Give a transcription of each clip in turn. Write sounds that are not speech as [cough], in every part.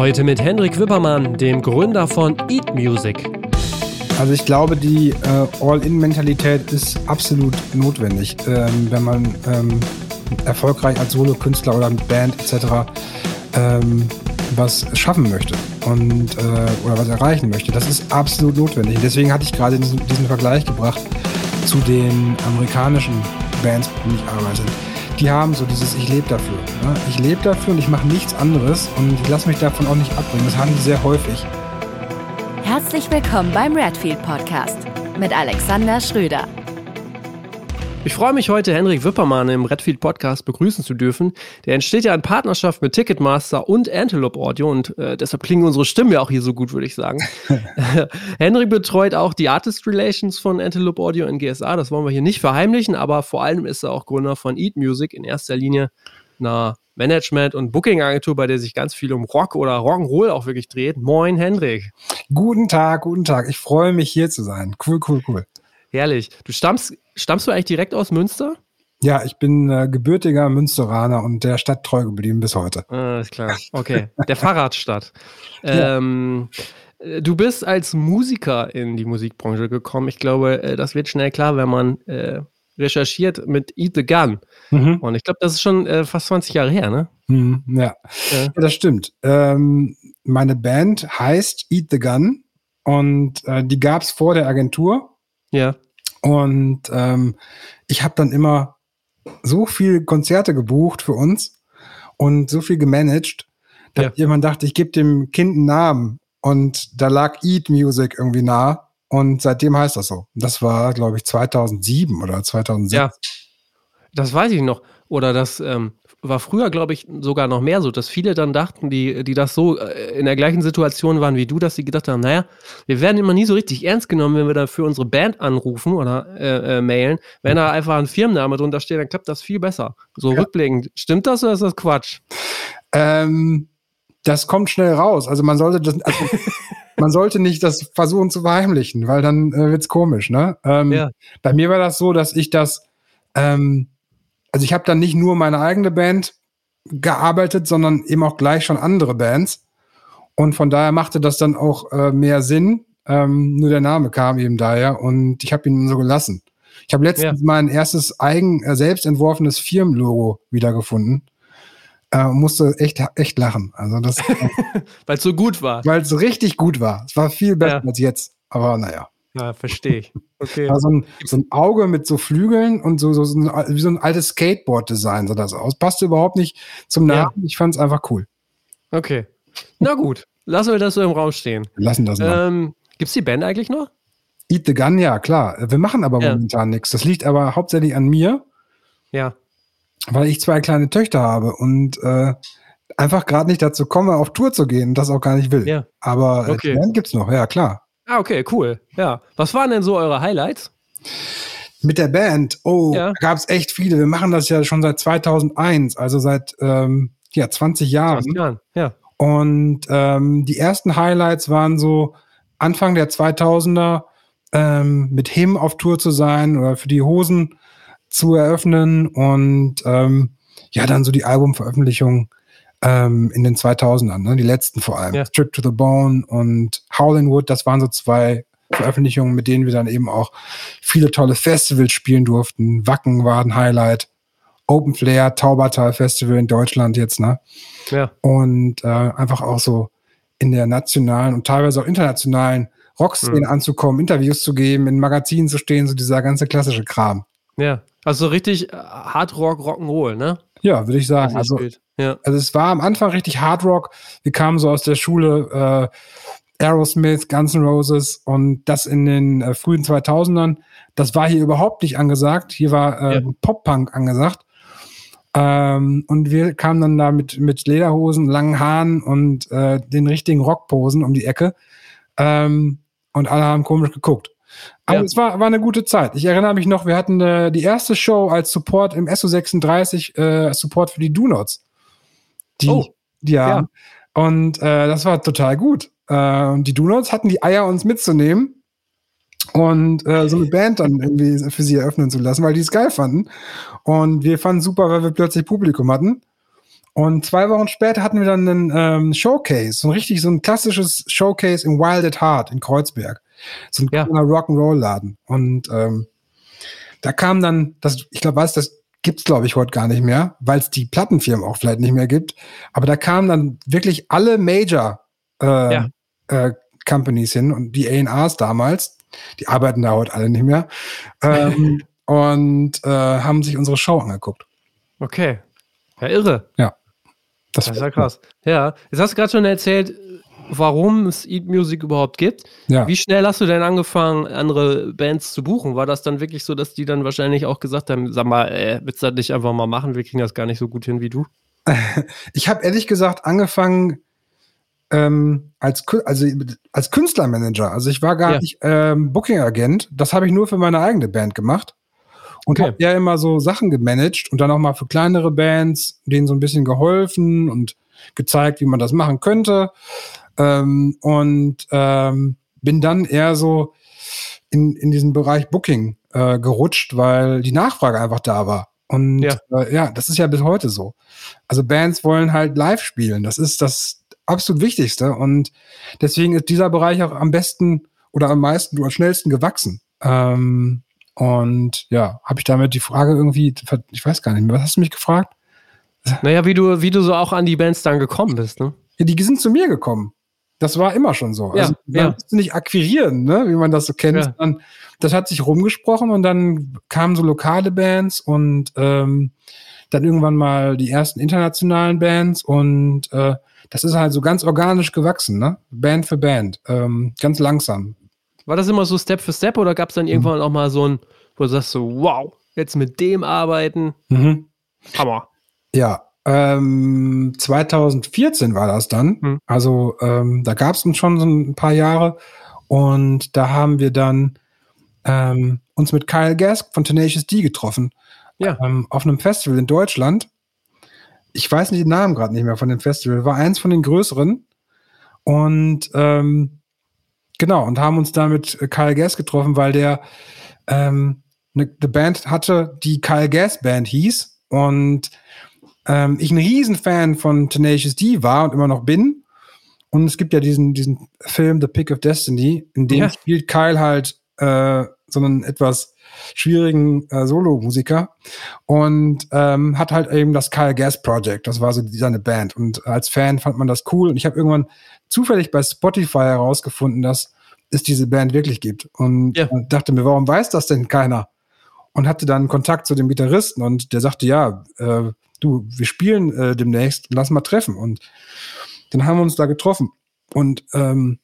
Heute mit Hendrik Wippermann, dem Gründer von Eat Music. Also ich glaube, die äh, All-In-Mentalität ist absolut notwendig, ähm, wenn man ähm, erfolgreich als Solokünstler oder mit Band etc. Ähm, was schaffen möchte und äh, oder was erreichen möchte. Das ist absolut notwendig. Deswegen hatte ich gerade diesen, diesen Vergleich gebracht zu den amerikanischen Bands, mit denen ich arbeite. Die haben so dieses Ich lebe dafür. Ne? Ich lebe dafür und ich mache nichts anderes und ich lasse mich davon auch nicht abbringen. Das haben die sehr häufig. Herzlich willkommen beim Redfield Podcast mit Alexander Schröder. Ich freue mich heute, Henrik Wippermann im Redfield Podcast begrüßen zu dürfen. Der entsteht ja in Partnerschaft mit Ticketmaster und Antelope Audio und äh, deshalb klingen unsere Stimmen ja auch hier so gut, würde ich sagen. [laughs] [laughs] Henrik betreut auch die Artist Relations von Antelope Audio in GSA. Das wollen wir hier nicht verheimlichen, aber vor allem ist er auch Gründer von Eat Music, in erster Linie einer Management- und Booking-Agentur, bei der sich ganz viel um Rock oder Rock'n'Roll auch wirklich dreht. Moin, Hendrik. Guten Tag, guten Tag. Ich freue mich, hier zu sein. Cool, cool, cool. Herrlich. Du stammst, stammst du eigentlich direkt aus Münster? Ja, ich bin äh, gebürtiger Münsteraner und der Stadt treu geblieben bis heute. Ah, ist klar. [laughs] Okay. Der Fahrradstadt. ähm, äh, Du bist als Musiker in die Musikbranche gekommen. Ich glaube, äh, das wird schnell klar, wenn man äh, recherchiert mit Eat the Gun. Mhm. Und ich glaube, das ist schon äh, fast 20 Jahre her, ne? Mhm, ja. ja. ja. das stimmt. Ähm, meine Band heißt Eat the Gun und äh, die gab es vor der Agentur. Ja. Und ähm, ich habe dann immer so viel Konzerte gebucht für uns und so viel gemanagt, dass ja. jemand dachte, ich gebe dem Kind einen Namen. Und da lag Eat Music irgendwie nah. Und seitdem heißt das so. Das war, glaube ich, 2007 oder 2006. Ja, das weiß ich noch. Oder das, ähm, war früher, glaube ich, sogar noch mehr so, dass viele dann dachten, die, die das so äh, in der gleichen Situation waren wie du, dass sie gedacht haben, naja, wir werden immer nie so richtig ernst genommen, wenn wir da für unsere Band anrufen oder äh, äh, mailen. Wenn da einfach ein Firmenname drunter steht, dann klappt das viel besser. So ja. rückblickend. Stimmt das oder ist das Quatsch? Ähm, das kommt schnell raus. Also man sollte das, also [laughs] man sollte nicht das versuchen zu verheimlichen, weil dann äh, es komisch, ne? Ähm, ja. Bei mir war das so, dass ich das ähm, also ich habe dann nicht nur meine eigene Band gearbeitet, sondern eben auch gleich schon andere Bands. Und von daher machte das dann auch äh, mehr Sinn. Ähm, nur der Name kam eben daher und ich habe ihn so gelassen. Ich habe letztens ja. mein erstes eigen, äh, selbst entworfenes Firmenlogo wiedergefunden. Äh, musste echt, echt lachen. Also das, [laughs] weil es so gut war. Weil es richtig gut war. Es war viel besser ja. als jetzt. Aber naja. Ja, verstehe ich. Okay. so, ein, so ein Auge mit so Flügeln und so, so, so ein, wie so ein altes Skateboard-Design sah das aus. Passte überhaupt nicht zum Namen. Ja. Ich fand es einfach cool. Okay. Na gut, lassen wir das so im Raum stehen. Wir lassen das mal. Ähm, Gibt es die Band eigentlich noch? Eat the Gun, ja, klar. Wir machen aber ja. momentan nichts. Das liegt aber hauptsächlich an mir. Ja. Weil ich zwei kleine Töchter habe und äh, einfach gerade nicht dazu komme, auf Tour zu gehen und das auch gar nicht will. Ja. Aber äh, okay. die Band gibt's noch, ja, klar. Ah, okay, cool. Ja. Was waren denn so eure Highlights? Mit der Band, oh, ja. gab es echt viele. Wir machen das ja schon seit 2001, also seit ähm, ja, 20 Jahren. 20 Jahren, ja. Und ähm, die ersten Highlights waren so Anfang der 2000er ähm, mit Him auf Tour zu sein oder für die Hosen zu eröffnen und ähm, ja, dann so die Albumveröffentlichung ähm, in den 2000ern, ne? die letzten vor allem. Ja. Strip to the Bone und Howling Wood, das waren so zwei Veröffentlichungen, mit denen wir dann eben auch viele tolle Festivals spielen durften. Wacken war ein Highlight. Open Flair, Taubertal Festival in Deutschland jetzt, ne? Ja. Und äh, einfach auch so in der nationalen und teilweise auch internationalen Rockszene mhm. anzukommen, Interviews zu geben, in Magazinen zu stehen, so dieser ganze klassische Kram. Ja, also richtig äh, Hard Rock, Rock'n'Roll, ne? Ja, würde ich sagen. Also, ja. also es war am Anfang richtig Hard Rock. Wir kamen so aus der Schule äh, Aerosmith, Guns N' Roses und das in den äh, frühen 2000ern. Das war hier überhaupt nicht angesagt. Hier war äh, ja. Pop-Punk angesagt. Ähm, und wir kamen dann da mit, mit Lederhosen, langen Haaren und äh, den richtigen Rockposen um die Ecke. Ähm, und alle haben komisch geguckt. Aber ja. es war, war eine gute Zeit. Ich erinnere mich noch, wir hatten äh, die erste Show als Support im SO36, äh, Support für die Do-Nots. Die, oh, die ja. Und äh, das war total gut. Äh, und die Do-Nots hatten die Eier, uns mitzunehmen und äh, so eine Band dann irgendwie für sie eröffnen zu lassen, weil die es geil fanden. Und wir fanden super, weil wir plötzlich Publikum hatten. Und zwei Wochen später hatten wir dann einen ähm, Showcase, so ein richtig, so ein klassisches Showcase im Wild at Heart in Kreuzberg. So ein ja. kleiner Rock'n'Roll-Laden. Und ähm, da kam dann, das, ich glaube, weiß, das gibt's glaube ich heute gar nicht mehr, weil es die Plattenfirmen auch vielleicht nicht mehr gibt. Aber da kamen dann wirklich alle Major äh, ja. äh, Companies hin und die A&Rs damals, die arbeiten da heute alle nicht mehr, ähm, [laughs] und äh, haben sich unsere Show angeguckt. Okay. Ja, irre. Ja. Das, das ist ja krass. Ja, jetzt hast du gerade schon erzählt, warum es Eat Music überhaupt gibt. Ja. Wie schnell hast du denn angefangen, andere Bands zu buchen? War das dann wirklich so, dass die dann wahrscheinlich auch gesagt haben, sag mal, äh, willst du das nicht einfach mal machen? Wir kriegen das gar nicht so gut hin wie du. [laughs] Ich habe ehrlich gesagt angefangen ähm, als, also, als Künstlermanager. Also ich war gar ja. nicht ähm, Booking-Agent. Das habe ich nur für meine eigene Band gemacht. Und okay. habe ja immer so Sachen gemanagt und dann auch mal für kleinere Bands, denen so ein bisschen geholfen und gezeigt, wie man das machen könnte. Ähm, und ähm, bin dann eher so in, in diesen Bereich Booking äh, gerutscht, weil die Nachfrage einfach da war. Und ja. Äh, ja, das ist ja bis heute so. Also Bands wollen halt live spielen. Das ist das absolut Wichtigste. Und deswegen ist dieser Bereich auch am besten oder am meisten oder am schnellsten gewachsen. Ähm, und ja, habe ich damit die Frage irgendwie, ich weiß gar nicht mehr, was hast du mich gefragt? Naja, wie du, wie du so auch an die Bands dann gekommen bist, ne? Ja, die sind zu mir gekommen. Das war immer schon so. Ja, also, ja. musst du nicht akquirieren, ne, wie man das so kennt. Ja. Dann, das hat sich rumgesprochen und dann kamen so lokale Bands und ähm, dann irgendwann mal die ersten internationalen Bands und äh, das ist halt so ganz organisch gewachsen, ne? Band für Band, ähm, ganz langsam. War das immer so Step für Step oder gab es dann mhm. irgendwann auch mal so ein, wo du sagst so, wow, jetzt mit dem arbeiten, mhm. Hammer. Ja, ähm, 2014 war das dann. Hm. Also ähm, da gab es uns schon so ein paar Jahre. Und da haben wir dann ähm, uns mit Kyle Gask von Tenacious D getroffen. Ja. Ähm, auf einem Festival in Deutschland. Ich weiß nicht den Namen gerade nicht mehr von dem Festival. War eins von den größeren. Und ähm, genau, und haben uns da mit Kyle Gask getroffen, weil der ähm, eine, eine Band hatte, die Kyle Gas Band hieß. Und ähm, ich ein Riesenfan von Tenacious D war und immer noch bin. Und es gibt ja diesen, diesen Film The Pick of Destiny, in dem ja. spielt Kyle halt äh, so einen etwas schwierigen äh, Solo-Musiker und ähm, hat halt eben das Kyle Gas Project. Das war so seine Band. Und als Fan fand man das cool. Und ich habe irgendwann zufällig bei Spotify herausgefunden, dass es diese Band wirklich gibt. Und ja. dachte mir, warum weiß das denn keiner? Und hatte dann Kontakt zu dem Gitarristen und der sagte, ja, äh, du, wir spielen äh, demnächst, lass mal treffen. Und dann haben wir uns da getroffen. Und ähm,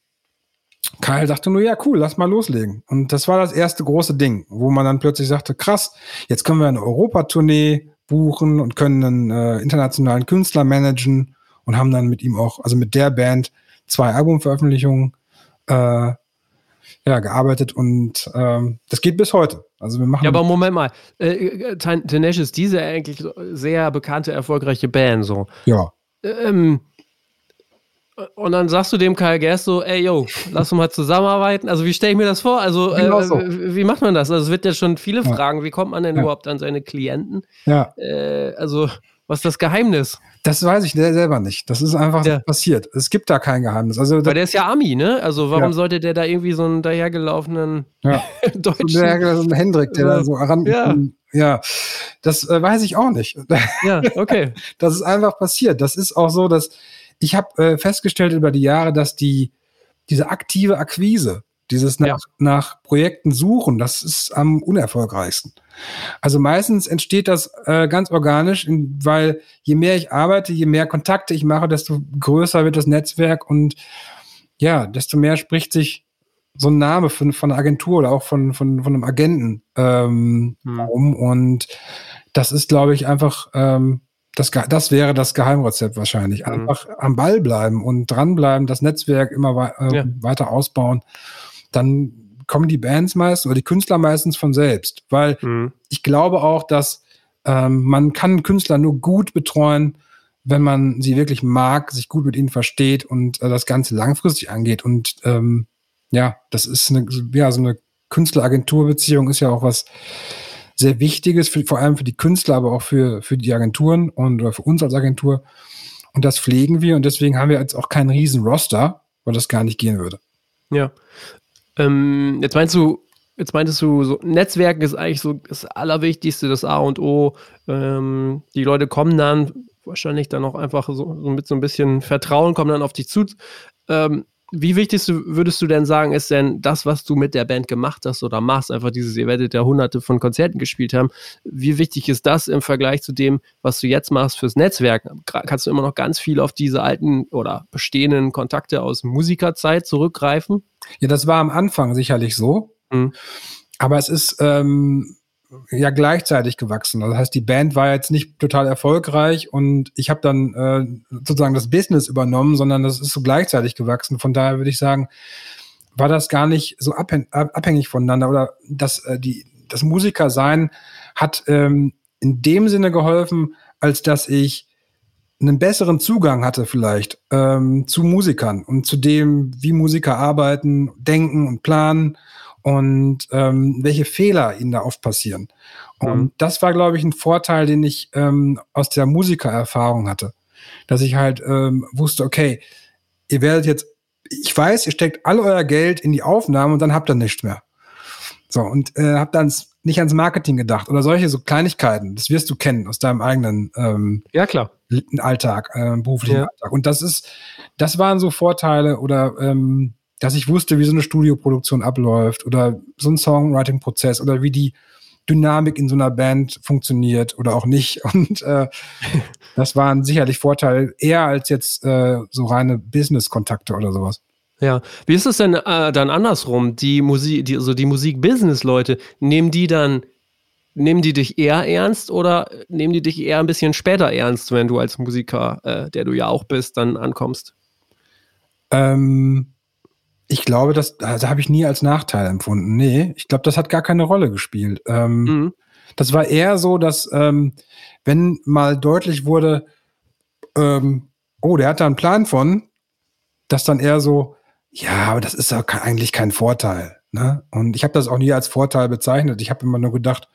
Kyle dachte nur, ja, cool, lass mal loslegen. Und das war das erste große Ding, wo man dann plötzlich sagte, krass, jetzt können wir eine Europatournee buchen und können einen äh, internationalen Künstler managen und haben dann mit ihm auch, also mit der Band, zwei Albumveröffentlichungen äh, ja, gearbeitet und ähm, das geht bis heute. Also wir machen. Ja, aber Moment mal, äh, äh Tenacious, diese eigentlich sehr bekannte, erfolgreiche Band so. Ja. Ähm, und dann sagst du dem Kyle Gass so, ey, yo, lass uns mal zusammenarbeiten. Also wie stelle ich mir das vor? Also äh, genau so. wie macht man das? Also es wird ja schon viele ja. Fragen. Wie kommt man denn ja. überhaupt an seine Klienten? Ja. Äh, also was ist das Geheimnis? Das weiß ich selber nicht. Das ist einfach ja. passiert. Es gibt da kein Geheimnis. Also, Weil der ist ja Ami, ne? Also warum ja. sollte der da irgendwie so einen dahergelaufenen ja. [laughs] deutschen... So ein Hendrik, der da so ran... Ja. ja, das äh, weiß ich auch nicht. [laughs] Ja, okay. das ist einfach passiert. Das ist auch so, dass ich habe äh, festgestellt über die Jahre, dass die diese aktive Akquise, dieses nach, ja. nach Projekten suchen, das ist am unerfolgreichsten. Also meistens entsteht das äh, ganz organisch, weil je mehr ich arbeite, je mehr Kontakte ich mache, desto größer wird das Netzwerk und ja, desto mehr spricht sich so ein Name von, von einer Agentur oder auch von, von, von einem Agenten ähm, hm. um. Und das ist, glaube ich, einfach, ähm, das, das wäre das Geheimrezept wahrscheinlich. Hm. Einfach am Ball bleiben und dranbleiben, das Netzwerk immer äh, ja. weiter ausbauen. Dann kommen die Bands meistens oder die Künstler meistens von selbst. Weil mhm. ich glaube auch, dass ähm, man kann Künstler nur gut betreuen, wenn man sie wirklich mag, sich gut mit ihnen versteht und äh, das Ganze langfristig angeht. Und ähm, ja, das ist eine, ja, so eine Künstleragenturbeziehung ist ja auch was, sehr Wichtiges, für, vor allem für die Künstler, aber auch für, für die Agenturen und oder für uns als Agentur. Und das pflegen wir und deswegen haben wir jetzt auch keinen riesen Roster, weil das gar nicht gehen würde. Ja. Ähm, jetzt meinst du, jetzt meintest du, so Netzwerken ist eigentlich so das Allerwichtigste, das A und O. Ähm, die Leute kommen dann wahrscheinlich dann auch einfach so, so, mit so ein bisschen Vertrauen, kommen dann auf dich zu. Ähm, wie wichtig würdest du denn sagen, ist denn das, was du mit der Band gemacht hast oder machst, einfach dieses, ihr werdet ja hunderte von Konzerten gespielt haben, wie wichtig ist das im Vergleich zu dem, was du jetzt machst fürs Netzwerk? Kannst du immer noch ganz viel auf diese alten oder bestehenden Kontakte aus Musikerzeit zurückgreifen? Ja, das war am Anfang sicherlich so. Mhm. Aber es ist ähm, ja gleichzeitig gewachsen. Also das heißt, die Band war jetzt nicht total erfolgreich und ich habe dann äh, sozusagen das Business übernommen, sondern das ist so gleichzeitig gewachsen. Von daher würde ich sagen, war das gar nicht so abhängig voneinander oder das, äh, die, das Musikersein hat ähm, in dem Sinne geholfen, als dass ich einen besseren Zugang hatte vielleicht ähm, zu Musikern und zu dem, wie Musiker arbeiten, denken und planen und ähm, welche Fehler ihnen da oft passieren. Und mhm. das war, glaube ich, ein Vorteil, den ich ähm, aus der Musikererfahrung hatte. Dass ich halt ähm, wusste, okay, ihr werdet jetzt, ich weiß, ihr steckt all euer Geld in die Aufnahmen und dann habt ihr nichts mehr. So, und äh, habt dann nicht ans Marketing gedacht oder solche so Kleinigkeiten. Das wirst du kennen aus deinem eigenen ähm, ja, klar. Alltag, äh, beruflichen ja. Alltag. Und das ist, das waren so Vorteile oder ähm, dass ich wusste, wie so eine Studioproduktion abläuft oder so ein Songwriting-Prozess oder wie die Dynamik in so einer Band funktioniert oder auch nicht. [laughs] Und äh, [laughs] das waren sicherlich Vorteile, eher als jetzt äh, so reine Business-Kontakte oder sowas. Ja, wie ist es denn äh, dann andersrum? Die Musik, die, also die Musik-Business-Leute, nehmen die dann, nehmen die dich eher ernst oder nehmen die dich eher ein bisschen später ernst, wenn du als Musiker, äh, der du ja auch bist, dann ankommst? Ähm, ich glaube, das also habe ich nie als Nachteil empfunden. Nee, ich glaube, das hat gar keine Rolle gespielt. Ähm, mhm. Das war eher so, dass ähm, wenn mal deutlich wurde, ähm, oh, der hat da einen Plan von, dass dann eher so, ja, aber das ist ja eigentlich kein Vorteil. Ne? Und ich habe das auch nie als Vorteil bezeichnet. Ich habe immer nur gedacht,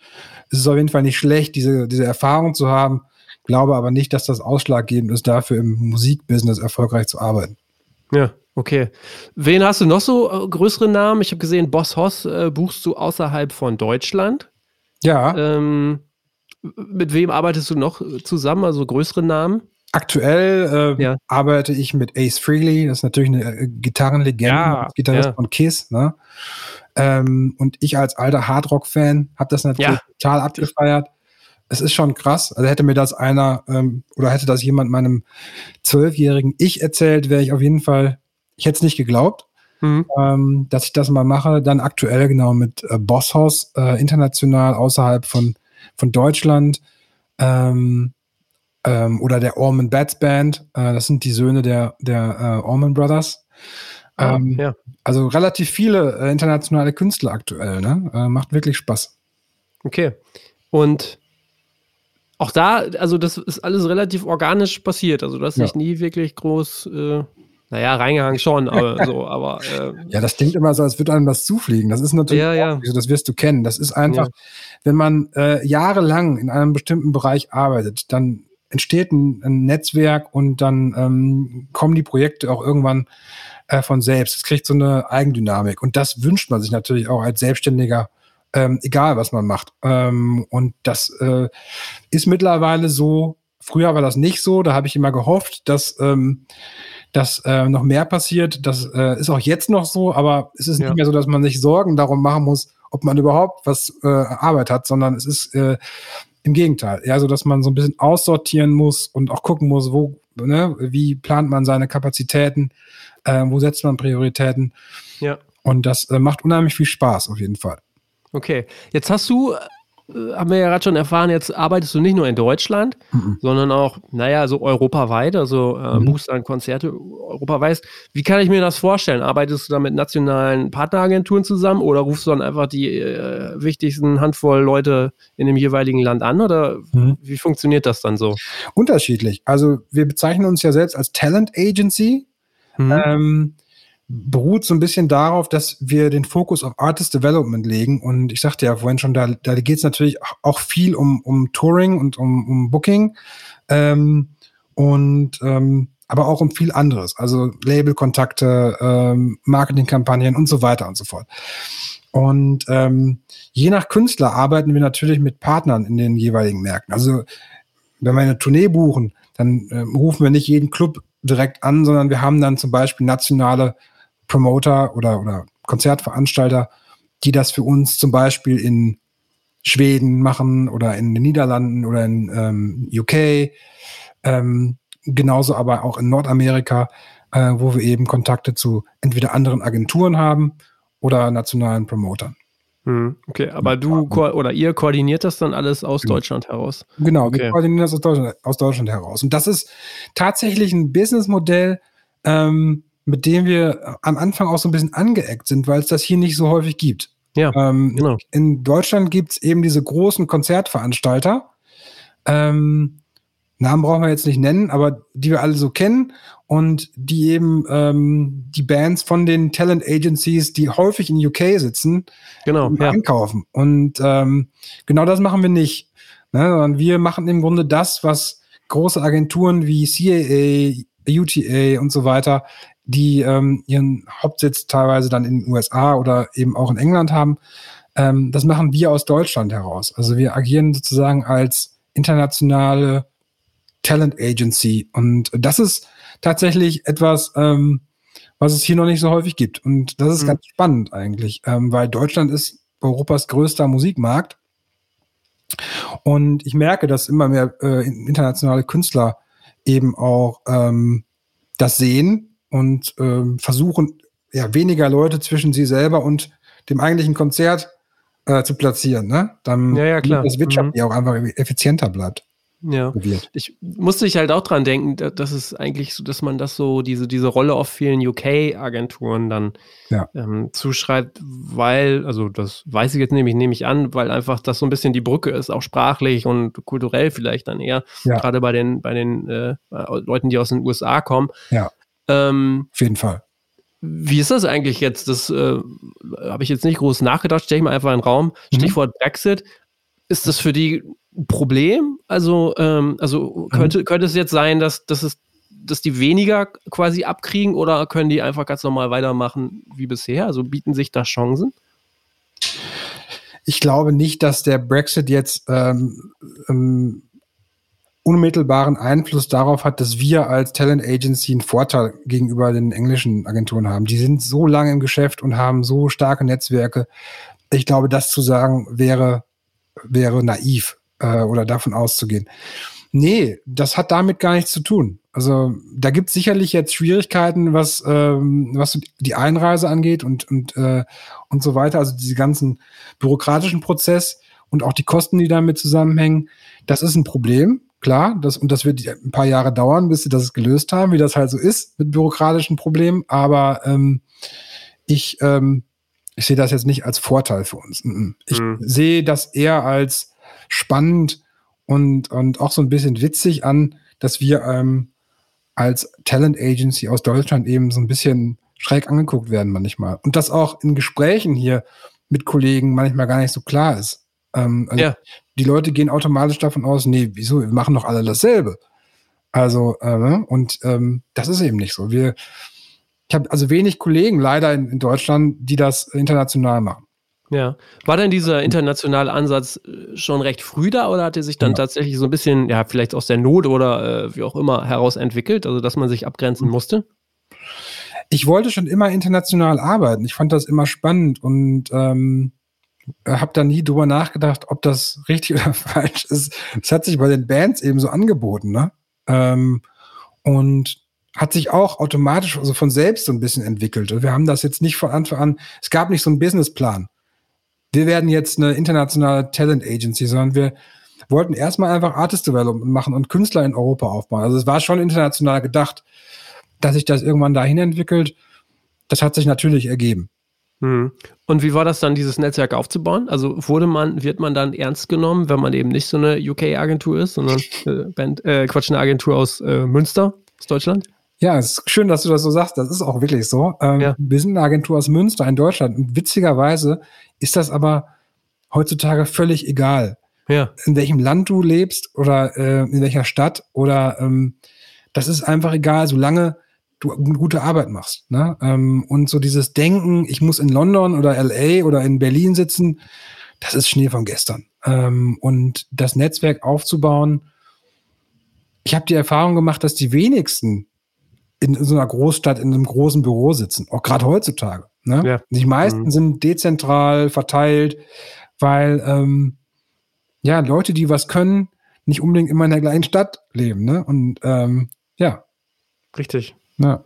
es ist auf jeden Fall nicht schlecht, diese, diese Erfahrung zu haben, glaube aber nicht, dass das ausschlaggebend ist, dafür im Musikbusiness erfolgreich zu arbeiten. Ja, Okay. Wen hast du noch so äh, größere Namen? Ich habe gesehen, Boss Hoss äh, buchst du außerhalb von Deutschland. Ja. Ähm, mit wem arbeitest du noch zusammen, also größere Namen? Aktuell äh, ja. arbeite ich mit Ace Frehley, das ist natürlich eine äh, Gitarrenlegende, ja, Gitarrist ja. von Kiss. Ne? Ähm, und ich als alter Hardrock-Fan habe das natürlich total abgefeiert. Es ist schon krass. Also hätte mir das einer ähm, oder hätte das jemand meinem zwölfjährigen Ich erzählt, wäre ich auf jeden Fall ich hätte es nicht geglaubt, mhm. ähm, dass ich das mal mache. Dann aktuell genau mit äh, Bosshaus, äh, international außerhalb von, von Deutschland. Ähm, ähm, oder der Orman Bats Band. Äh, das sind die Söhne der, der äh, Orman Brothers. Ah, ähm, ja. Also relativ viele äh, internationale Künstler aktuell. Ne? Äh, macht wirklich Spaß. Okay. Und auch da, also das ist alles relativ organisch passiert. Also du hast ja. dich nie wirklich groß äh, naja, reingehangen schon, aber [laughs] so, aber. Äh, ja, das klingt immer so, als würde einem was zufliegen. Das ist natürlich ja, ja. so, das wirst du kennen. Das ist einfach, ja. wenn man äh, jahrelang in einem bestimmten Bereich arbeitet, dann entsteht ein, ein Netzwerk und dann ähm, kommen die Projekte auch irgendwann äh, von selbst. Es kriegt so eine Eigendynamik. Und das wünscht man sich natürlich auch als Selbstständiger, ähm, egal was man macht. Ähm, und das äh, ist mittlerweile so, früher war das nicht so, da habe ich immer gehofft, dass ähm, dass äh, noch mehr passiert. Das äh, ist auch jetzt noch so, aber es ist ja. nicht mehr so, dass man sich Sorgen darum machen muss, ob man überhaupt was äh, Arbeit hat, sondern es ist äh, im Gegenteil. Eher so, dass man so ein bisschen aussortieren muss und auch gucken muss, wo, ne, wie plant man seine Kapazitäten, äh, wo setzt man Prioritäten. Ja. Und das äh, macht unheimlich viel Spaß auf jeden Fall. Okay, jetzt hast du haben wir ja gerade schon erfahren, jetzt arbeitest du nicht nur in Deutschland, mhm. sondern auch, naja, so europaweit, also äh, mhm. buchst dann Konzerte europaweit. Wie kann ich mir das vorstellen? Arbeitest du da mit nationalen Partneragenturen zusammen oder rufst du dann einfach die äh, wichtigsten Handvoll Leute in dem jeweiligen Land an oder mhm. wie funktioniert das dann so? Unterschiedlich. Also wir bezeichnen uns ja selbst als Talent Agency. Mhm. Ähm, beruht so ein bisschen darauf, dass wir den Fokus auf Artist Development legen. Und ich sagte ja vorhin schon, da, da geht es natürlich auch viel um, um Touring und um, um Booking. Ähm, und ähm, aber auch um viel anderes, also Labelkontakte, ähm, Marketingkampagnen und so weiter und so fort. Und ähm, je nach Künstler arbeiten wir natürlich mit Partnern in den jeweiligen Märkten. Also wenn wir eine Tournee buchen, dann äh, rufen wir nicht jeden Club direkt an, sondern wir haben dann zum Beispiel nationale Promoter oder, oder Konzertveranstalter, die das für uns zum Beispiel in Schweden machen oder in den Niederlanden oder in ähm, UK, ähm, genauso aber auch in Nordamerika, äh, wo wir eben Kontakte zu entweder anderen Agenturen haben oder nationalen Promotern. Hm, okay, aber du oder ihr koordiniert das dann alles aus genau. Deutschland heraus? Genau, okay. wir koordinieren das aus Deutschland, aus Deutschland, heraus. Und das ist tatsächlich ein Businessmodell, ähm, mit dem wir am Anfang auch so ein bisschen angeeckt sind, weil es das hier nicht so häufig gibt. Ja, ähm, genau. In Deutschland gibt es eben diese großen Konzertveranstalter. Ähm, Namen brauchen wir jetzt nicht nennen, aber die wir alle so kennen und die eben ähm, die Bands von den Talent Agencies, die häufig in UK sitzen, genau, ja. einkaufen. Und ähm, genau das machen wir nicht. Ne? Sondern wir machen im Grunde das, was große Agenturen wie CAA, UTA und so weiter die ähm, ihren Hauptsitz teilweise dann in den USA oder eben auch in England haben. Ähm, das machen wir aus Deutschland heraus. Also wir agieren sozusagen als internationale Talent Agency. Und das ist tatsächlich etwas, ähm, was es hier noch nicht so häufig gibt. Und das ist mhm. ganz spannend eigentlich, ähm, weil Deutschland ist Europas größter Musikmarkt. Und ich merke, dass immer mehr äh, internationale Künstler eben auch ähm, das sehen und ähm, versuchen, ja, weniger Leute zwischen sie selber und dem eigentlichen Konzert äh, zu platzieren, ne? Dann ja, ja, klar. das Wirtschaft mhm. auch einfach effizienter bleibt. Ja. Ich musste ich halt auch dran denken, dass es eigentlich so, dass man das so, diese, diese Rolle auf vielen UK-Agenturen dann ja. ähm, zuschreibt, weil, also das weiß ich jetzt nämlich, nehme ich an, weil einfach das so ein bisschen die Brücke ist, auch sprachlich und kulturell vielleicht dann eher, ja. gerade bei den, bei den äh, Leuten, die aus den USA kommen. Ja. Ähm, Auf jeden Fall. Wie ist das eigentlich jetzt? Das äh, habe ich jetzt nicht groß nachgedacht. Stell ich mal einfach in den Raum. Mhm. Stichwort Brexit. Ist das für die ein Problem? Also, ähm, also könnte, mhm. könnte es jetzt sein, dass, dass, es, dass die weniger quasi abkriegen oder können die einfach ganz normal weitermachen wie bisher? Also bieten sich da Chancen? Ich glaube nicht, dass der Brexit jetzt ähm, ähm, unmittelbaren Einfluss darauf hat, dass wir als Talent Agency einen Vorteil gegenüber den englischen Agenturen haben. Die sind so lange im Geschäft und haben so starke Netzwerke. Ich glaube, das zu sagen wäre, wäre naiv äh, oder davon auszugehen. Nee, das hat damit gar nichts zu tun. Also da gibt es sicherlich jetzt Schwierigkeiten, was, ähm, was die Einreise angeht und, und, äh, und so weiter. Also diese ganzen bürokratischen Prozess und auch die Kosten, die damit zusammenhängen. Das ist ein Problem klar, das, und das wird ein paar Jahre dauern, bis sie das gelöst haben, wie das halt so ist mit bürokratischen Problemen. Aber ähm, ich, ähm, ich sehe das jetzt nicht als Vorteil für uns. Ich mhm. sehe das eher als spannend und, und auch so ein bisschen witzig an, dass wir ähm, als Talent Agency aus Deutschland eben so ein bisschen schräg angeguckt werden manchmal. Und das auch in Gesprächen hier mit Kollegen manchmal gar nicht so klar ist. Ähm, also ja. Die Leute gehen automatisch davon aus, nee, wieso, wir machen doch alle dasselbe. Also, äh, und ähm, das ist eben nicht so. Wir, ich habe also wenig Kollegen leider in, in, Deutschland, die das international machen. Ja. War denn dieser internationale Ansatz äh, schon recht früh da oder hat er sich dann ja. tatsächlich so ein bisschen, ja, vielleicht aus der Not oder äh, wie auch immer heraus entwickelt, also dass man sich abgrenzen mhm. musste? Ich wollte schon immer international arbeiten. Ich fand das immer spannend und ähm, habe da nie drüber nachgedacht, ob das richtig [laughs] oder falsch ist. Es hat sich bei den Bands eben so angeboten, ne? Ähm, und hat sich auch automatisch, also von selbst so ein bisschen entwickelt. Und wir haben das jetzt nicht von Anfang an, es gab nicht so einen Businessplan. Wir werden jetzt eine internationale Talent Agency, sondern wir wollten erstmal einfach Artist Development machen und Künstler in Europa aufbauen. Also es war schon international gedacht, dass sich das irgendwann dahin entwickelt. Das hat sich natürlich ergeben. Hm. Und wie war das dann, dieses Netzwerk aufzubauen? Also wurde man, wird man dann ernst genommen, wenn man eben nicht so eine UK-Agentur ist, sondern [laughs] äh, Band, äh, Quatsch, eine Agentur aus äh, Münster, aus Deutschland? Ja, es ist schön, dass du das so sagst. Das ist auch wirklich so. Ähm, ja. Wir sind eine Agentur aus Münster in Deutschland. Und witzigerweise ist das aber heutzutage völlig egal. Ja. In welchem Land du lebst oder äh, in welcher Stadt oder ähm, das ist einfach egal, solange du gute Arbeit machst. Ne? Ähm, und so dieses Denken, ich muss in London oder LA oder in Berlin sitzen, das ist Schnee von gestern. Ähm, und das Netzwerk aufzubauen, ich habe die Erfahrung gemacht, dass die wenigsten in so einer Großstadt in einem großen Büro sitzen, auch gerade heutzutage. Ne? Ja. Die meisten mhm. sind dezentral verteilt, weil ähm, ja Leute, die was können, nicht unbedingt immer in der gleichen Stadt leben. Ne? Und ähm, ja. Richtig. Ja.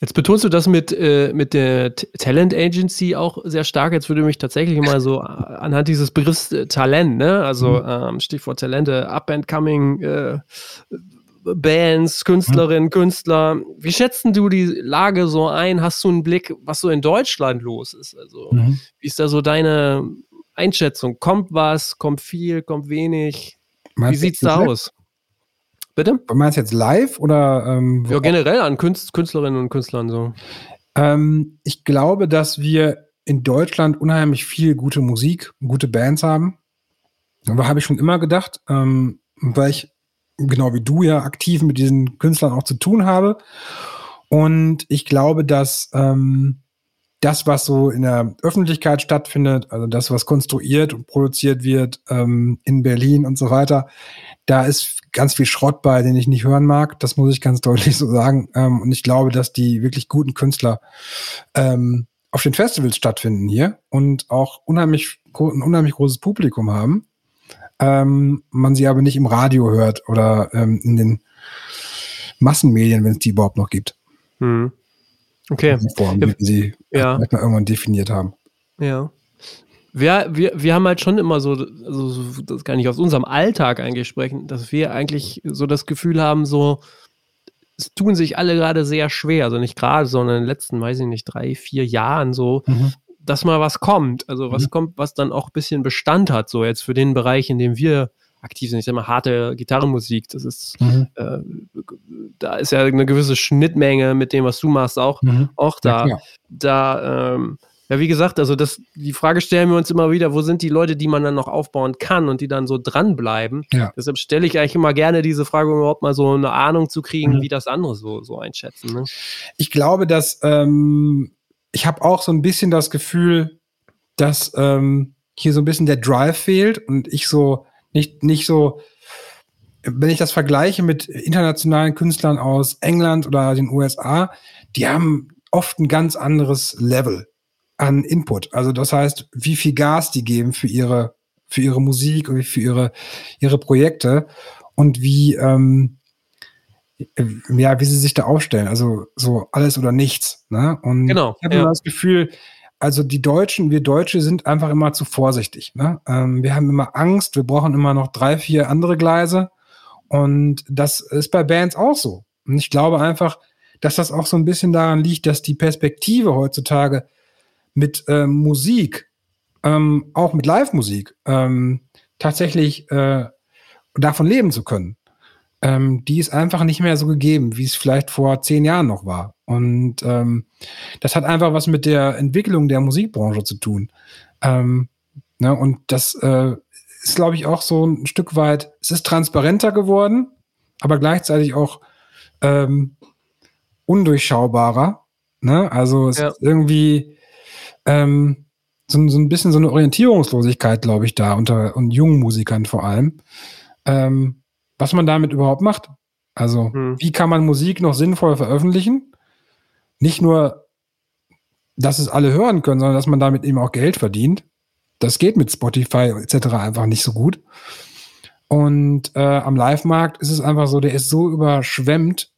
Jetzt betonst du das mit, äh, mit der T Talent Agency auch sehr stark. Jetzt würde mich tatsächlich mal so anhand dieses Begriffs äh, Talent, ne? also mhm. ähm, Stichwort Talente, Up and Coming äh, Bands, Künstlerinnen, mhm. Künstler. Wie schätzen du die Lage so ein? Hast du einen Blick, was so in Deutschland los ist? Also, mhm. wie ist da so deine Einschätzung? Kommt was? Kommt viel? Kommt wenig? Meinst wie sieht's da aus? Bitte? Du meinst jetzt live oder? Ähm, ja, generell an Künst Künstlerinnen und Künstlern so. Ähm, ich glaube, dass wir in Deutschland unheimlich viel gute Musik, gute Bands haben. Aber habe ich schon immer gedacht, ähm, weil ich genau wie du ja aktiv mit diesen Künstlern auch zu tun habe. Und ich glaube, dass ähm, das, was so in der Öffentlichkeit stattfindet, also das, was konstruiert und produziert wird ähm, in Berlin und so weiter, da ist ganz viel Schrott bei, den ich nicht hören mag. Das muss ich ganz [laughs] deutlich so sagen. Ähm, und ich glaube, dass die wirklich guten Künstler ähm, auf den Festivals stattfinden hier und auch unheimlich, ein unheimlich großes Publikum haben ähm, man sie aber nicht im Radio hört oder ähm, in den Massenmedien, wenn es die überhaupt noch gibt. Hm. Okay. Form, ja, die sie ja. mal irgendwann definiert haben. Ja. Wir, wir, wir haben halt schon immer so, also das kann ich aus unserem Alltag eigentlich sprechen, dass wir eigentlich so das Gefühl haben, so, es tun sich alle gerade sehr schwer, also nicht gerade, sondern in den letzten, weiß ich nicht, drei, vier Jahren so, mhm dass mal was kommt. Also was mhm. kommt, was dann auch ein bisschen Bestand hat, so jetzt für den Bereich, in dem wir aktiv sind. Ich sag mal, harte Gitarrenmusik, das ist, mhm. äh, da ist ja eine gewisse Schnittmenge mit dem, was du machst, auch, mhm. auch da. Ja, da, ähm, ja, wie gesagt, also das, die Frage stellen wir uns immer wieder, wo sind die Leute, die man dann noch aufbauen kann und die dann so dranbleiben? Ja. Deshalb stelle ich eigentlich immer gerne diese Frage, um überhaupt mal so eine Ahnung zu kriegen, mhm. wie das andere so, so einschätzen. Ne? Ich glaube, dass ähm, ich habe auch so ein bisschen das Gefühl, dass ähm, hier so ein bisschen der Drive fehlt und ich so nicht, nicht so, wenn ich das vergleiche mit internationalen Künstlern aus England oder den USA, die haben oft ein ganz anderes Level an Input. Also das heißt, wie viel Gas die geben für ihre, für ihre Musik und für ihre, ihre Projekte und wie, ähm, ja, wie sie sich da aufstellen. Also so alles oder nichts. Ne? Und genau, ich habe ja. das Gefühl, also die Deutschen, wir Deutsche sind einfach immer zu vorsichtig. Ne? Ähm, wir haben immer Angst, wir brauchen immer noch drei, vier andere Gleise. Und das ist bei Bands auch so. Und ich glaube einfach, dass das auch so ein bisschen daran liegt, dass die Perspektive heutzutage mit ähm, Musik, ähm, auch mit Live-Musik, ähm, tatsächlich äh, davon leben zu können ähm, die ist einfach nicht mehr so gegeben, wie es vielleicht vor zehn Jahren noch war. Und ähm, das hat einfach was mit der Entwicklung der Musikbranche zu tun. Ähm, ne, und das äh, ist, glaube ich, auch so ein Stück weit, es ist transparenter geworden, aber gleichzeitig auch ähm, undurchschaubarer. Ne? Also es ja. ist irgendwie ähm, so, so, ein bisschen so eine Orientierungslosigkeit, glaube ich, da unter und jungen Musikern vor allem. Ähm, was man damit überhaupt macht. Also, hm. wie kann man Musik noch sinnvoll veröffentlichen? Nicht nur, dass es alle hören können, sondern dass man damit eben auch Geld verdient. Das geht mit Spotify etc. einfach nicht so gut. Und äh, am Live-Markt ist es einfach so, der ist so überschwemmt.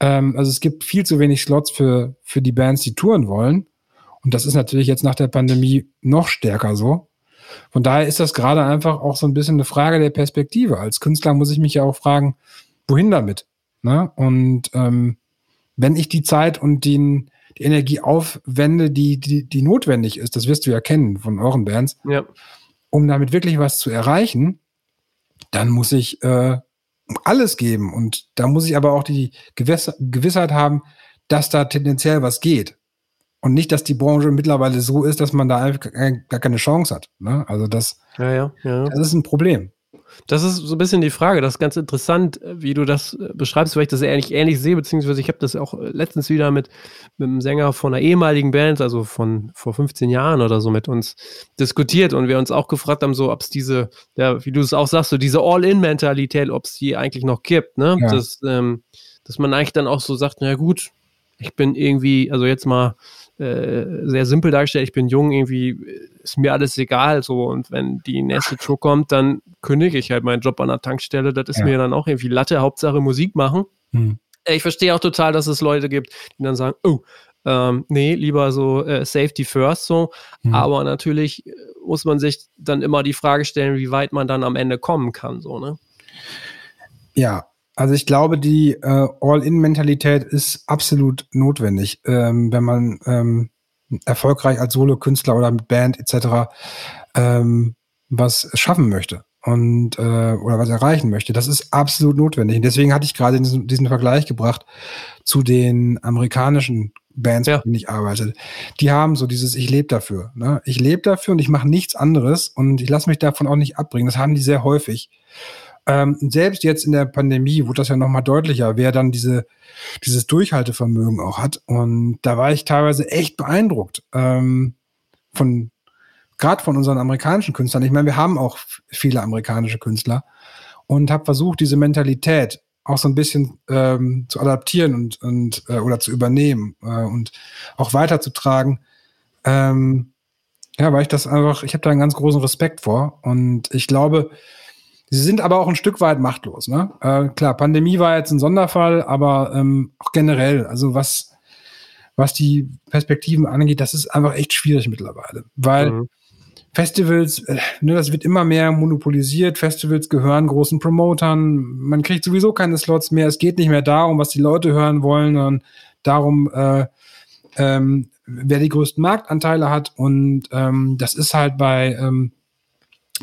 Ähm, also es gibt viel zu wenig Slots für, für die Bands, die touren wollen. Und das ist natürlich jetzt nach der Pandemie noch stärker so. Von daher ist das gerade einfach auch so ein bisschen eine Frage der Perspektive. Als Künstler muss ich mich ja auch fragen, wohin damit? Ne? Und ähm, wenn ich die Zeit und den, die Energie aufwende, die, die, die notwendig ist, das wirst du ja kennen von euren Bands, ja. um damit wirklich was zu erreichen, dann muss ich äh, alles geben. Und da muss ich aber auch die Gewiss Gewissheit haben, dass da tendenziell was geht. Und nicht, dass die Branche mittlerweile so ist, dass man da einfach gar keine Chance hat. Ne? Also das, ja, ja, ja. das ist ein Problem. Das ist so ein bisschen die Frage. Das ist ganz interessant, wie du das äh, beschreibst, weil ich das ähnlich, ähnlich sehe, beziehungsweise ich habe das auch äh, letztens wieder mit, mit einem Sänger von einer ehemaligen Band, also von vor 15 Jahren oder so, mit uns diskutiert und wir uns auch gefragt haben, so, ob es diese, ja, wie du es auch sagst, so diese All-In-Mentalität, ob es die eigentlich noch gibt, ne? Ja. Das, ähm, dass man eigentlich dann auch so sagt, na gut, ich bin irgendwie, also jetzt mal äh, sehr simpel dargestellt, ich bin jung, irgendwie ist mir alles egal so und wenn die nächste Tour kommt, dann kündige ich halt meinen Job an der Tankstelle, das ist ja. mir dann auch irgendwie Latte, Hauptsache Musik machen. Hm. Ich verstehe auch total, dass es Leute gibt, die dann sagen, oh, ähm, nee, lieber so äh, Safety First so. Mhm. Aber natürlich äh, muss man sich dann immer die Frage stellen, wie weit man dann am Ende kommen kann, so, ne? Ja, also ich glaube, die äh, All-In-Mentalität ist absolut notwendig, ähm, wenn man ähm, erfolgreich als Solo-Künstler oder mit Band etc. Ähm, was schaffen möchte und äh, oder was erreichen möchte. Das ist absolut notwendig. Und deswegen hatte ich gerade diesen, diesen Vergleich gebracht zu den amerikanischen Bands, ja. mit denen ich arbeite. Die haben so dieses Ich lebe dafür. Ne? Ich lebe dafür und ich mache nichts anderes und ich lasse mich davon auch nicht abbringen. Das haben die sehr häufig. Ähm, selbst jetzt in der Pandemie wurde das ja nochmal deutlicher, wer dann diese, dieses Durchhaltevermögen auch hat. Und da war ich teilweise echt beeindruckt ähm, von gerade von unseren amerikanischen Künstlern. Ich meine, wir haben auch viele amerikanische Künstler und habe versucht, diese Mentalität auch so ein bisschen ähm, zu adaptieren und, und äh, oder zu übernehmen äh, und auch weiterzutragen. Ähm, ja, weil ich das einfach, ich habe da einen ganz großen Respekt vor und ich glaube, Sie sind aber auch ein Stück weit machtlos. Ne? Äh, klar, Pandemie war jetzt ein Sonderfall, aber ähm, auch generell, also was, was die Perspektiven angeht, das ist einfach echt schwierig mittlerweile. Weil mhm. Festivals, äh, ne, das wird immer mehr monopolisiert. Festivals gehören großen Promotern. Man kriegt sowieso keine Slots mehr. Es geht nicht mehr darum, was die Leute hören wollen, sondern darum, äh, ähm, wer die größten Marktanteile hat. Und ähm, das ist halt bei ähm,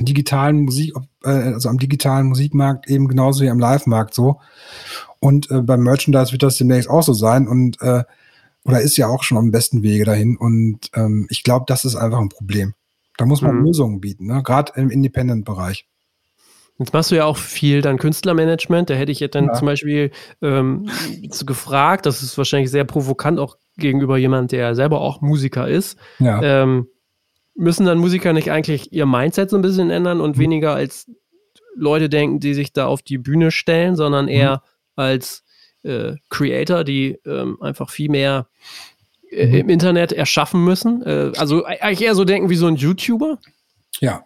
digitalen Musik, äh, also am digitalen Musikmarkt eben genauso wie am Live-Markt so. Und äh, beim Merchandise wird das demnächst auch so sein und äh, oder ist ja auch schon am besten Wege dahin. Und ähm, ich glaube, das ist einfach ein Problem. Da muss man mhm. Lösungen bieten, ne? gerade im Independent-Bereich. Jetzt machst du ja auch viel dann Künstlermanagement. Da hätte ich jetzt dann ja. zum Beispiel ähm, gefragt, das ist wahrscheinlich sehr provokant auch gegenüber jemand, der selber auch Musiker ist. Ja. Ähm, müssen dann Musiker nicht eigentlich ihr Mindset so ein bisschen ändern und mhm. weniger als Leute denken, die sich da auf die Bühne stellen, sondern mhm. eher mhm. als äh, Creator, die ähm, einfach viel mehr äh, mhm. im Internet erschaffen müssen? Äh, also eigentlich eher so denken wie so ein YouTuber? Ja.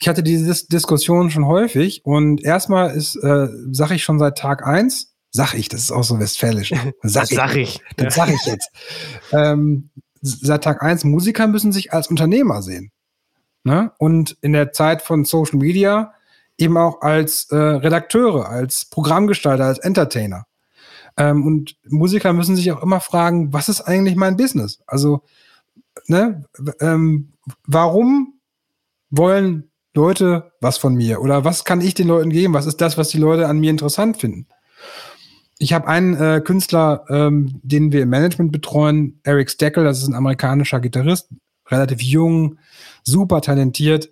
Ich hatte diese Dis Diskussion schon häufig und erstmal ist, äh, sag ich schon seit Tag eins, sag ich, das ist auch so westfälisch. [laughs] Sag das ich, sag ich. Das sag ich jetzt. ähm, seit Tag eins, Musiker müssen sich als Unternehmer sehen. Ne? Und in der Zeit von Social Media eben auch als äh, Redakteure, als Programmgestalter, als Entertainer. Ähm, und Musiker müssen sich auch immer fragen, was ist eigentlich mein Business? Also, ne, ähm, warum wollen Leute was von mir? Oder was kann ich den Leuten geben? Was ist das, was die Leute an mir interessant finden? Ich habe einen äh, Künstler, ähm, den wir im Management betreuen, Eric Steckel, das ist ein amerikanischer Gitarrist, relativ jung, super talentiert.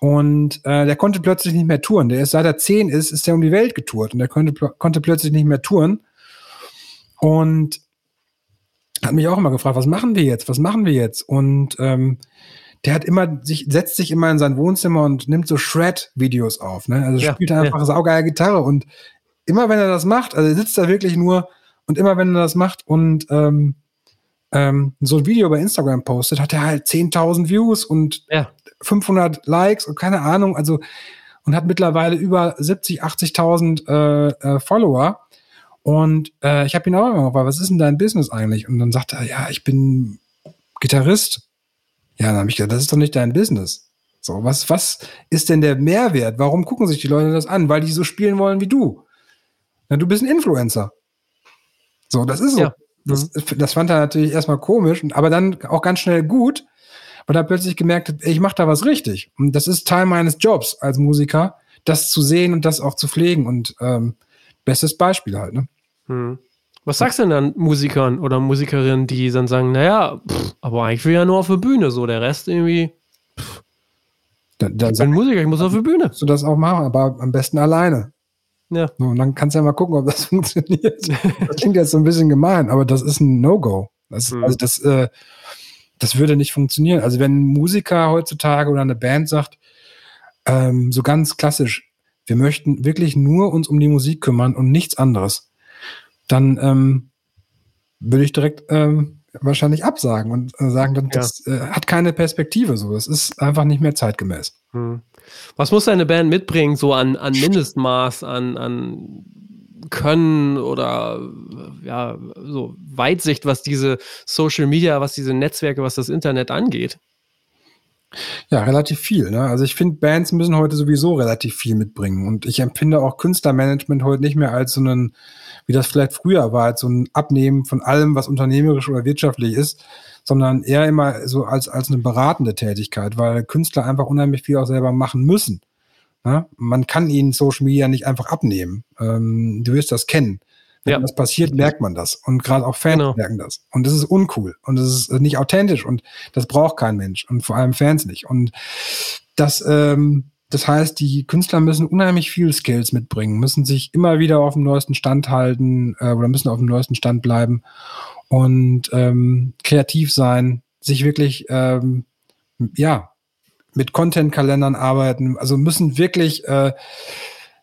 Und äh, der konnte plötzlich nicht mehr touren. Der ist, seit er zehn ist, ist er um die Welt getourt und der konnte, konnte plötzlich nicht mehr touren. Und hat mich auch immer gefragt, was machen wir jetzt? Was machen wir jetzt? Und ähm, der hat immer sich, setzt sich immer in sein Wohnzimmer und nimmt so Shred-Videos auf. Ne? Also ja, spielt einfach ja. saugeile Gitarre und immer wenn er das macht, also er sitzt da wirklich nur und immer wenn er das macht und ähm, ähm, so ein Video bei Instagram postet, hat er halt 10.000 Views und ja. 500 Likes und keine Ahnung, also und hat mittlerweile über 70, 80.000 äh, äh, Follower. Und äh, ich habe ihn auch immer gefragt, was ist denn dein Business eigentlich? Und dann sagt er, ja, ich bin Gitarrist. Ja, dann habe ich gesagt, das ist doch nicht dein Business. So, was, was ist denn der Mehrwert? Warum gucken sich die Leute das an? Weil die so spielen wollen wie du. Na, du bist ein Influencer. So, das ist so. Ja. Das, mhm. das fand er natürlich erstmal komisch, aber dann auch ganz schnell gut, weil er plötzlich gemerkt hat, ich mache da was richtig. Und das ist Teil meines Jobs als Musiker, das zu sehen und das auch zu pflegen. Und ähm, bestes Beispiel halt, ne? Hm. Was sagst du denn dann Musikern oder Musikerinnen, die dann sagen, naja, pff, aber eigentlich will ja nur auf der Bühne, so der Rest irgendwie. Pff. Da, da ich bin Musiker, ich muss auf die Bühne. Du das auch machen, aber am besten alleine. Ja. So, und dann kannst du ja mal gucken, ob das [laughs] funktioniert. das klingt jetzt so ein bisschen gemein, aber das ist ein No-Go. Das, mhm. Also das, äh, das würde nicht funktionieren. Also wenn ein Musiker heutzutage oder eine Band sagt, ähm, so ganz klassisch, wir möchten wirklich nur uns um die Musik kümmern und nichts anderes, dann ähm, würde ich direkt ähm, wahrscheinlich absagen und äh, sagen, das äh, hat keine Perspektive so. Das ist einfach nicht mehr zeitgemäß. Hm. Was muss deine Band mitbringen, so an, an Mindestmaß, an, an Können oder ja, so Weitsicht, was diese Social Media, was diese Netzwerke, was das Internet angeht? Ja, relativ viel. Ne? Also ich finde, Bands müssen heute sowieso relativ viel mitbringen. Und ich empfinde auch Künstlermanagement heute nicht mehr als so einen, wie das vielleicht früher war, als so ein Abnehmen von allem, was unternehmerisch oder wirtschaftlich ist, sondern eher immer so als, als eine beratende Tätigkeit, weil Künstler einfach unheimlich viel auch selber machen müssen. Ne? Man kann ihnen Social Media nicht einfach abnehmen. Ähm, du wirst das kennen. Wenn ja. das passiert, merkt man das. Und gerade auch Fans genau. merken das. Und das ist uncool. Und das ist nicht authentisch. Und das braucht kein Mensch. Und vor allem Fans nicht. Und das, ähm, das heißt, die Künstler müssen unheimlich viel Skills mitbringen, müssen sich immer wieder auf dem neuesten Stand halten äh, oder müssen auf dem neuesten Stand bleiben und ähm, kreativ sein, sich wirklich, ähm, ja, mit Content-Kalendern arbeiten. Also müssen wirklich äh,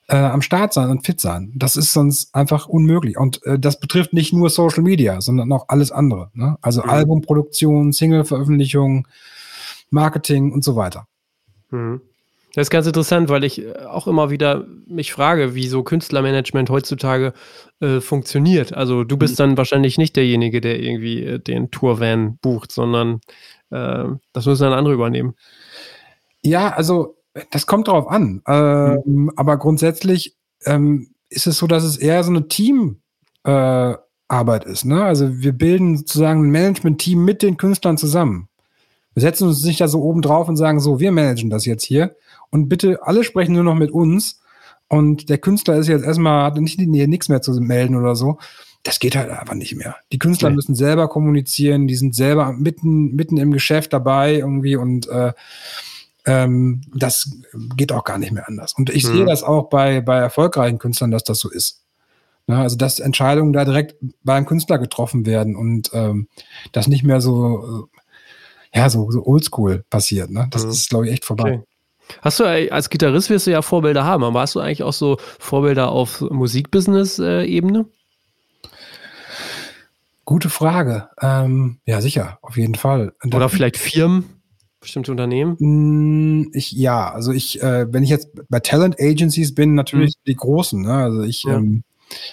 äh, am Start sein und fit sein. Das ist sonst einfach unmöglich. Und äh, das betrifft nicht nur Social Media, sondern auch alles andere. Ne? Also mhm. Albumproduktion, Single-Veröffentlichung, Marketing und so weiter. Mhm. Das ist ganz interessant, weil ich äh, auch immer wieder mich frage, wie so Künstlermanagement heutzutage äh, funktioniert. Also du bist mhm. dann wahrscheinlich nicht derjenige, der irgendwie äh, den Tourvan bucht, sondern äh, das müssen dann andere übernehmen. Ja, also das kommt drauf an. Ähm, mhm. Aber grundsätzlich ähm, ist es so, dass es eher so eine Teamarbeit äh, ist. Ne? Also wir bilden sozusagen ein Management-Team mit den Künstlern zusammen. Wir setzen uns nicht da so oben drauf und sagen so, wir managen das jetzt hier. Und bitte, alle sprechen nur noch mit uns. Und der Künstler ist jetzt erstmal, hat nicht, nee, nichts mehr zu melden oder so. Das geht halt einfach nicht mehr. Die Künstler nee. müssen selber kommunizieren, die sind selber mitten, mitten im Geschäft dabei irgendwie und äh, ähm, das geht auch gar nicht mehr anders. Und ich mhm. sehe das auch bei, bei erfolgreichen Künstlern, dass das so ist. Ja, also dass Entscheidungen da direkt beim Künstler getroffen werden und ähm, das nicht mehr so, äh, ja, so, so oldschool passiert. Ne? Das mhm. ist, glaube ich, echt vorbei. Okay. Hast du als Gitarrist wirst du ja Vorbilder haben, aber hast du eigentlich auch so Vorbilder auf Musikbusiness-Ebene? Gute Frage. Ähm, ja, sicher, auf jeden Fall. Oder vielleicht Firmen? bestimmte Unternehmen? Mm, ich, ja, also ich, äh, wenn ich jetzt bei Talent Agencies bin, natürlich mhm. die großen. Ne? Also ich ja. ähm,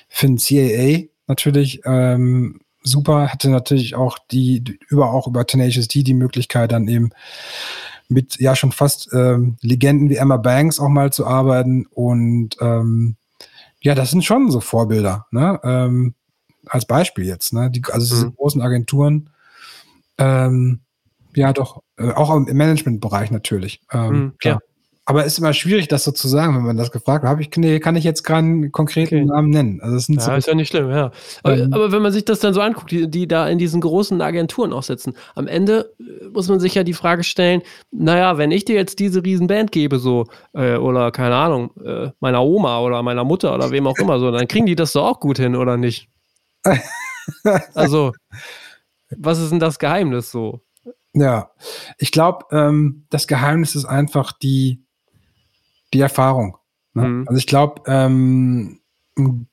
finde CAA natürlich ähm, super, hatte natürlich auch die, über auch über Tenacious D die Möglichkeit dann eben mit ja schon fast ähm, Legenden wie Emma Banks auch mal zu arbeiten und ähm, ja, das sind schon so Vorbilder, ne? Ähm, als Beispiel jetzt, ne? Die, also diese mhm. großen Agenturen, ähm, ja, doch. Äh, auch im Managementbereich natürlich. Ähm, mhm, ja. Aber es ist immer schwierig, das so zu sagen, wenn man das gefragt hat. Ich, nee, kann ich jetzt keinen konkreten okay. Namen nennen. Also das sind ja, so ist ja nicht schlimm, ja. Aber, ähm, aber, wenn man sich das dann so anguckt, die, die da in diesen großen Agenturen auch sitzen, am Ende äh, muss man sich ja die Frage stellen, naja, wenn ich dir jetzt diese Riesenband gebe, so, äh, oder keine Ahnung, äh, meiner Oma oder meiner Mutter oder wem auch immer so, dann kriegen die das doch auch gut hin, oder nicht? [laughs] also, was ist denn das Geheimnis so? Ja, ich glaube, ähm, das Geheimnis ist einfach die, die Erfahrung. Ne? Mhm. Also ich glaube, ähm, ein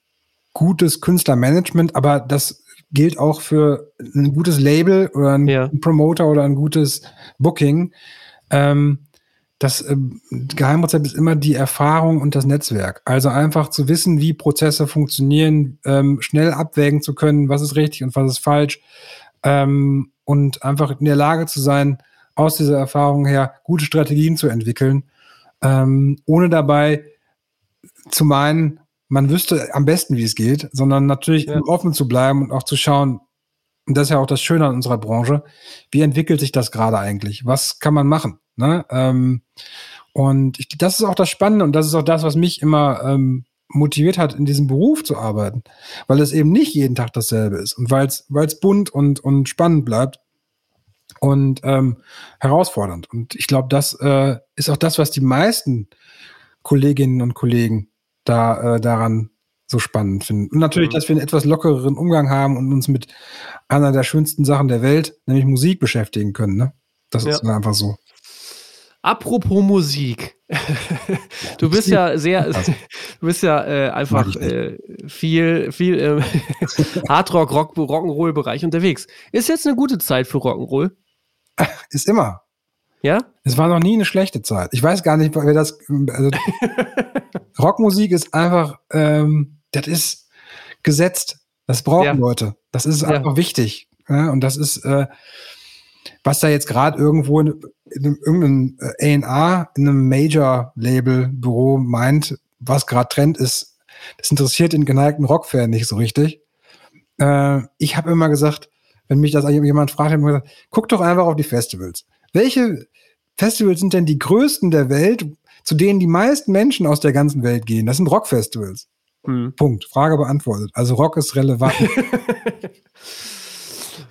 gutes Künstlermanagement, aber das gilt auch für ein gutes Label oder ein ja. Promoter oder ein gutes Booking. Ähm, das äh, Geheimrezept ist immer die Erfahrung und das Netzwerk. Also einfach zu wissen, wie Prozesse funktionieren, ähm, schnell abwägen zu können, was ist richtig und was ist falsch. Ähm, und einfach in der Lage zu sein, aus dieser Erfahrung her gute Strategien zu entwickeln, ähm, ohne dabei zu meinen, man wüsste am besten, wie es geht, sondern natürlich ja. offen zu bleiben und auch zu schauen, und das ist ja auch das Schöne an unserer Branche, wie entwickelt sich das gerade eigentlich? Was kann man machen? Ne? Ähm, Und ich, das ist auch das Spannende und das ist auch das, was mich immer ähm, motiviert hat, in diesem Beruf zu arbeiten, weil es eben nicht jeden Tag dasselbe ist und weil es bunt und, und spannend bleibt und ähm, herausfordernd. Und ich glaube, das äh, ist auch das, was die meisten Kolleginnen und Kollegen da äh, daran so spannend finden. Und natürlich, mhm. dass wir einen etwas lockereren Umgang haben und uns mit einer der schönsten Sachen der Welt, nämlich Musik, beschäftigen können. Ne? Das ja. ist einfach so. Apropos Musik. du bist ja sehr, [laughs] du bist ja äh, einfach äh, viel, viel im [laughs] Hardrock, Rock, Rock'n'Roll-Bereich unterwegs. Ist jetzt eine gute Zeit für Rock'n'Roll? [laughs] Ist immer. Ja? Es war noch nie eine schlechte Zeit. Ich weiß gar nicht, wer das. Also, [laughs] Rockmusik ist einfach, ähm, das ist gesetzt. Das brauchen ja. Leute. Das ist einfach ja. wichtig. Ja? Und das ist, äh, was da jetzt gerade irgendwo in, in irgendeinem A&R, in einem Major-Label-Büro meint, was gerade Trend ist, das interessiert den geneigten Rockfan nicht so richtig. Äh, ich habe immer gesagt, wenn mich das jemand fragt, habe ich gesagt, guck doch einfach auf die Festivals. Welche Festivals sind denn die größten der Welt, zu denen die meisten Menschen aus der ganzen Welt gehen? Das sind Rockfestivals. Mhm. Punkt. Frage beantwortet. Also Rock ist relevant. [laughs]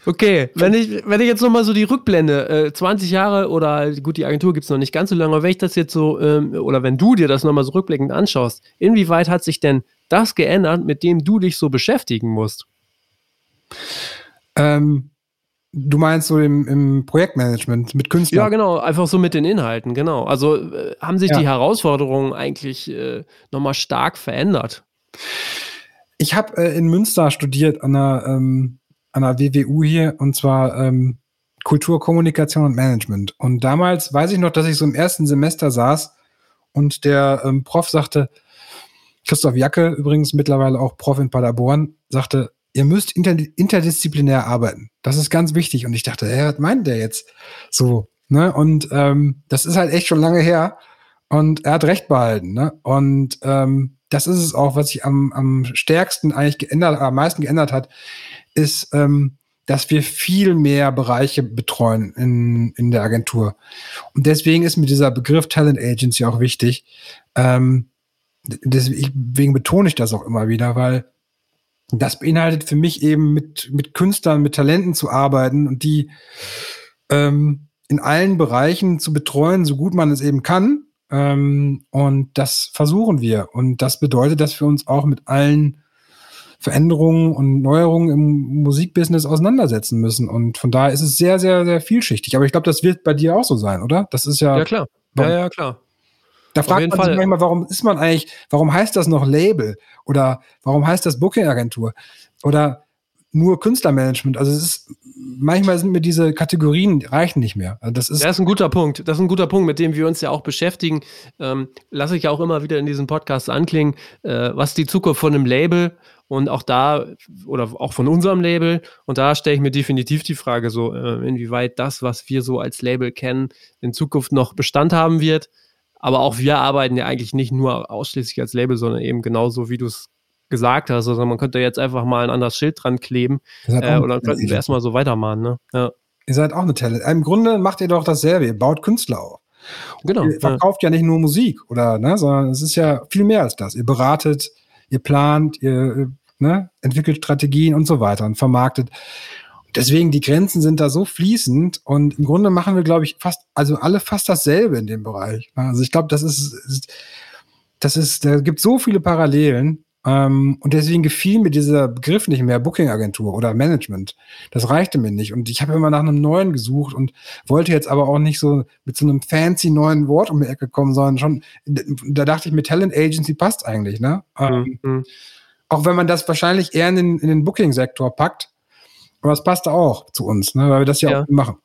Okay, wenn ich, wenn ich jetzt nochmal so die Rückblende, äh, 20 Jahre oder gut, die Agentur gibt es noch nicht ganz so lange, aber wenn ich das jetzt so, ähm, oder wenn du dir das nochmal so rückblickend anschaust, inwieweit hat sich denn das geändert, mit dem du dich so beschäftigen musst? Ähm, du meinst so im, im, Projektmanagement mit Künstlern? Ja, genau, einfach so mit den Inhalten, genau. Also äh, haben sich ja. die Herausforderungen eigentlich äh, nochmal stark verändert? Ich habe äh, in Münster studiert an einer ähm, an der WWU hier und zwar ähm, Kultur, Kommunikation und Management. Und damals weiß ich noch, dass ich so im ersten Semester saß und der ähm, Prof sagte, Christoph Jacke, übrigens mittlerweile auch Prof in Paderborn, sagte, ihr müsst inter interdisziplinär arbeiten. Das ist ganz wichtig. Und ich dachte, hey, was meint der jetzt? So, ne? Und ähm, das ist halt echt schon lange her. Und er hat recht behalten, ne? Und ähm, das ist es auch, was sich am, am stärksten eigentlich geändert, am meisten geändert hat ist, ähm, dass wir viel mehr Bereiche betreuen in, in der Agentur. Und deswegen ist mir dieser Begriff Talent Agency auch wichtig. Ähm, deswegen betone ich das auch immer wieder, weil das beinhaltet für mich eben mit, mit Künstlern, mit Talenten zu arbeiten und die ähm, in allen Bereichen zu betreuen, so gut man es eben kann. Ähm, und das versuchen wir. Und das bedeutet, dass wir uns auch mit allen Veränderungen und Neuerungen im Musikbusiness auseinandersetzen müssen. Und von daher ist es sehr, sehr, sehr vielschichtig. Aber ich glaube, das wird bei dir auch so sein, oder? Das ist ja. Ja, klar. Ja, ja, klar. Da fragt man Fall. sich manchmal, warum ist man eigentlich, warum heißt das noch Label? Oder warum heißt das Booking-Agentur? Oder nur Künstlermanagement. Also es ist, manchmal sind mir diese Kategorien reichen nicht mehr. Also das ist, das ist ein guter Punkt. Das ist ein guter Punkt, mit dem wir uns ja auch beschäftigen. Ähm, lasse ich ja auch immer wieder in diesem Podcast anklingen, äh, was die Zukunft von einem Label und auch da, oder auch von unserem Label, und da stelle ich mir definitiv die Frage so, äh, inwieweit das, was wir so als Label kennen, in Zukunft noch Bestand haben wird. Aber auch wir arbeiten ja eigentlich nicht nur ausschließlich als Label, sondern eben genauso, wie du es gesagt hast. Also man könnte jetzt einfach mal ein anderes Schild dran kleben äh, und dann könnten wir erstmal so weitermachen. Ne? Ja. Ihr seid auch eine Talent. Im Grunde macht ihr doch dasselbe. Ihr baut Künstler auf. Genau. Ihr verkauft ja. ja nicht nur Musik oder, ne, sondern es ist ja viel mehr als das. Ihr beratet, ihr plant, ihr ne, entwickelt Strategien und so weiter und vermarktet. Deswegen, die Grenzen sind da so fließend und im Grunde machen wir, glaube ich, fast, also alle fast dasselbe in dem Bereich. Also ich glaube, das ist, das ist, da gibt so viele Parallelen ähm, und deswegen gefiel mir dieser Begriff nicht mehr, Booking-Agentur oder Management. Das reichte mir nicht. Und ich habe immer nach einem neuen gesucht und wollte jetzt aber auch nicht so mit so einem fancy neuen Wort um die Ecke kommen, sondern schon, da dachte ich mir, Talent Agency passt eigentlich, ne? Mhm. Ähm, auch wenn man das wahrscheinlich eher in den, in den Booking-Sektor packt. Aber es passt auch zu uns, ne? weil wir das ja, ja. auch machen.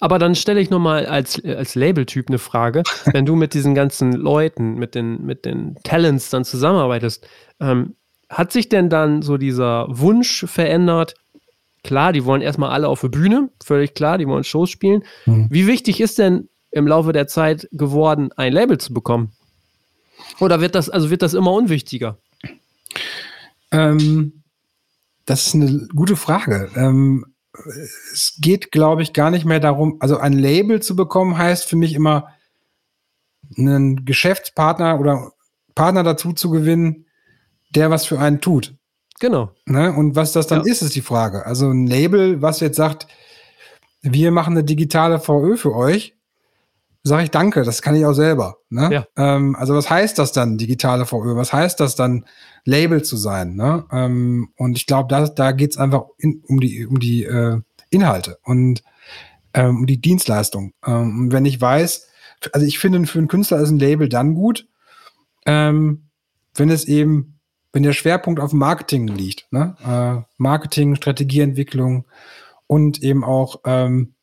Aber dann stelle ich nochmal als, als Label-Typ eine Frage. [laughs] Wenn du mit diesen ganzen Leuten, mit den, mit den Talents dann zusammenarbeitest, ähm, hat sich denn dann so dieser Wunsch verändert? Klar, die wollen erstmal alle auf der Bühne, völlig klar, die wollen Shows spielen. Mhm. Wie wichtig ist denn im Laufe der Zeit geworden, ein Label zu bekommen? Oder wird das, also wird das immer unwichtiger? Ähm, das ist eine gute Frage. Ähm, es geht, glaube ich, gar nicht mehr darum, also ein Label zu bekommen, heißt für mich immer, einen Geschäftspartner oder Partner dazu zu gewinnen, der was für einen tut. Genau. Ne? Und was das dann ja. ist, ist die Frage. Also ein Label, was jetzt sagt, wir machen eine digitale VÖ für euch, sage ich danke, das kann ich auch selber. Ne? Ja. Ähm, also was heißt das dann, digitale VÖ? Was heißt das dann, Label zu sein? Ne? Ähm, und ich glaube, da, da geht es einfach in, um die, um die äh, Inhalte und ähm, um die Dienstleistung. Ähm, und wenn ich weiß, also ich finde, für einen Künstler ist ein Label dann gut, ähm, wenn es eben, wenn der Schwerpunkt auf Marketing liegt. Ne? Äh, Marketing, Strategieentwicklung und eben auch ähm,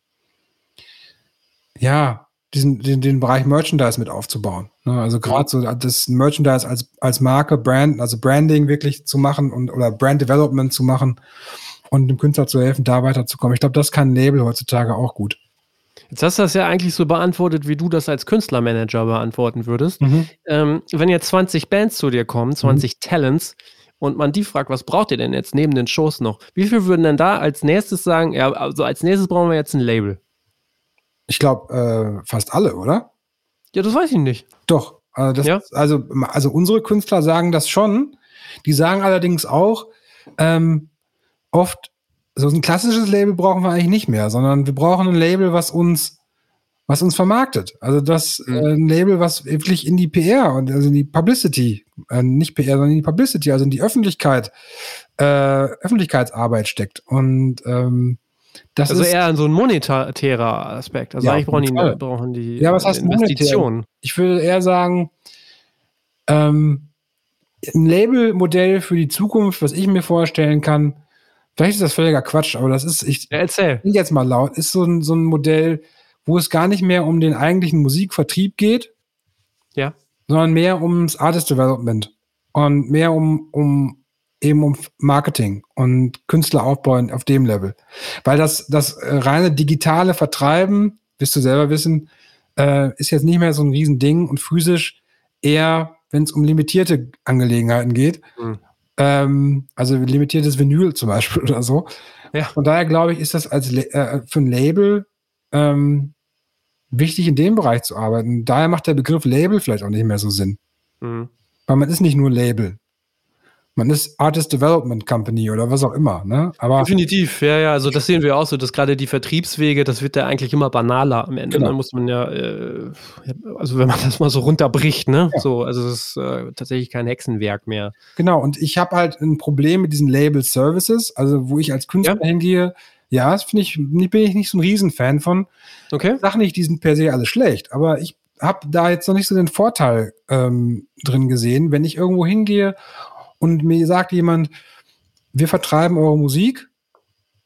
ja, diesen, den, den Bereich Merchandise mit aufzubauen. Ne? Also gerade so das Merchandise als, als Marke, Brand, also Branding wirklich zu machen und oder Brand Development zu machen und dem Künstler zu helfen, da weiterzukommen. Ich glaube, das kann Label heutzutage auch gut. Jetzt hast du das ja eigentlich so beantwortet, wie du das als Künstlermanager beantworten würdest. Mhm. Ähm, wenn jetzt 20 Bands zu dir kommen, 20 mhm. Talents, und man die fragt, was braucht ihr denn jetzt neben den Shows noch? Wie viel würden denn da als nächstes sagen, ja, also als nächstes brauchen wir jetzt ein Label? Ich glaube, äh, fast alle, oder? Ja, das weiß ich nicht. Doch. Also, das, ja? also, also unsere Künstler sagen das schon. Die sagen allerdings auch ähm, oft, so ein klassisches Label brauchen wir eigentlich nicht mehr, sondern wir brauchen ein Label, was uns was uns vermarktet. Also das mhm. äh, ein Label, was wirklich in die PR und also in die Publicity, äh, nicht PR, sondern in die Publicity, also in die Öffentlichkeit, äh, Öffentlichkeitsarbeit steckt. Und ähm, das also ist eher so ein monetärer Aspekt. Also ja, eigentlich brauchen die, brauchen die ja, was heißt Investitionen. Ich würde eher sagen, ähm, ein Labelmodell für die Zukunft, was ich mir vorstellen kann, vielleicht ist das völliger Quatsch, aber das ist, ich, ja, erzähl. jetzt mal laut, ist so ein, so ein Modell, wo es gar nicht mehr um den eigentlichen Musikvertrieb geht, ja. sondern mehr ums Artist Development und mehr um, um eben um Marketing und Künstleraufbau auf dem Level. Weil das, das äh, reine digitale Vertreiben, wirst du selber wissen, äh, ist jetzt nicht mehr so ein Riesending und physisch eher, wenn es um limitierte Angelegenheiten geht. Mhm. Ähm, also limitiertes Vinyl zum Beispiel [laughs] oder so. Ja. Von daher glaube ich, ist das als äh, für ein Label ähm, wichtig, in dem Bereich zu arbeiten. Daher macht der Begriff Label vielleicht auch nicht mehr so Sinn. Mhm. Weil man ist nicht nur Label. Man ist Artist Development Company oder was auch immer, ne? Aber Definitiv, ja, ja. Also das sehen wir auch so, dass gerade die Vertriebswege, das wird ja eigentlich immer banaler am Ende. Genau. Dann muss man ja, äh, also wenn man das mal so runterbricht, ne? Ja. So, also es ist äh, tatsächlich kein Hexenwerk mehr. Genau, und ich habe halt ein Problem mit diesen Label Services, also wo ich als Künstler ja. hingehe, ja, das finde ich, bin ich nicht so ein Riesenfan von. Okay. Ich sage nicht, die sind per se alle schlecht, aber ich habe da jetzt noch nicht so den Vorteil ähm, drin gesehen, wenn ich irgendwo hingehe und mir sagt jemand, wir vertreiben eure Musik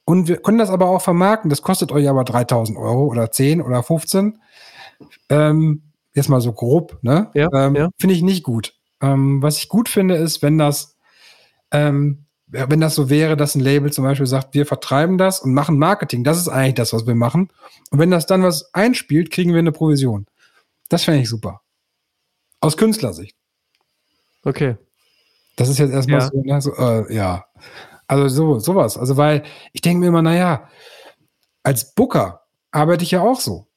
und wir können das aber auch vermarkten, das kostet euch aber 3000 Euro oder 10 oder 15. Ähm, jetzt mal so grob, ne? Ja, ähm, ja. Finde ich nicht gut. Ähm, was ich gut finde, ist, wenn das ähm, wenn das so wäre, dass ein Label zum Beispiel sagt, wir vertreiben das und machen Marketing, das ist eigentlich das, was wir machen. Und wenn das dann was einspielt, kriegen wir eine Provision. Das fände ich super. Aus Künstlersicht. Okay. Das ist jetzt erstmal ja. so, ne, so äh, ja. Also so, sowas. Also, weil ich denke mir immer, naja, als Booker arbeite ich ja auch so.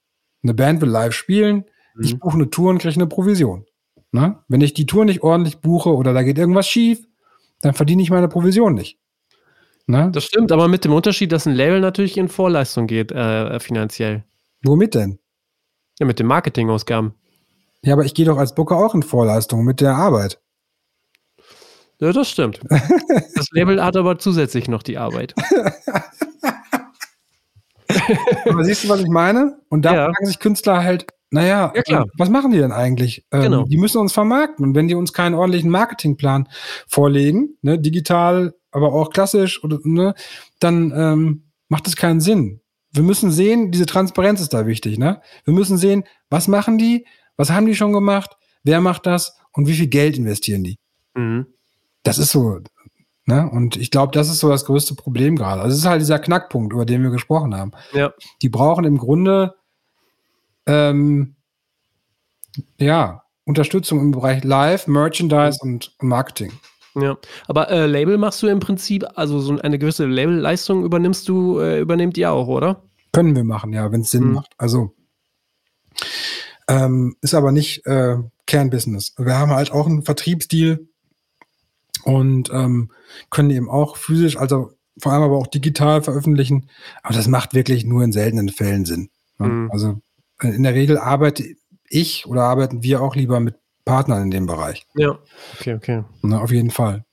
Eine Band will live spielen, mhm. ich buche eine Tour und kriege eine Provision. Ne? Wenn ich die Tour nicht ordentlich buche oder da geht irgendwas schief, dann verdiene ich meine Provision nicht. Ne? Das stimmt, aber mit dem Unterschied, dass ein Label natürlich in Vorleistung geht, äh, finanziell. Womit denn? Ja, mit den Marketingausgaben. Ja, aber ich gehe doch als Booker auch in Vorleistung mit der Arbeit. Ja, das stimmt. das Label hat aber zusätzlich noch die Arbeit. [laughs] aber siehst du, was ich meine? Und da ja. fragen sich Künstler halt, naja, ja, klar. was machen die denn eigentlich? Ähm, genau. Die müssen uns vermarkten. Und wenn die uns keinen ordentlichen Marketingplan vorlegen, ne, digital, aber auch klassisch, oder, ne, dann ähm, macht es keinen Sinn. Wir müssen sehen, diese Transparenz ist da wichtig. Ne? Wir müssen sehen, was machen die, was haben die schon gemacht, wer macht das und wie viel Geld investieren die. Mhm. Das ist so. Ne? Und ich glaube, das ist so das größte Problem gerade. Also es ist halt dieser Knackpunkt, über den wir gesprochen haben. Ja. Die brauchen im Grunde ähm, ja, Unterstützung im Bereich Live, Merchandise und, Marketing. Ja, aber äh, Label machst du im Prinzip, also so eine gewisse Labelleistung übernimmst du, äh, übernehmt ihr auch, oder? Können wir machen, ja, wenn es Sinn mhm. macht. Also Ähm, ist aber nicht äh, Kernbusiness. Wir haben halt auch einen Vertriebsdeal und ähm, können eben auch physisch, also vor allem aber auch digital veröffentlichen. Aber das macht wirklich nur in seltenen Fällen Sinn. Ne? Mhm. Also äh, in der Regel arbeite ich oder arbeiten wir auch lieber mit Partnern in dem Bereich. Ja, okay, okay. Na, auf jeden Fall.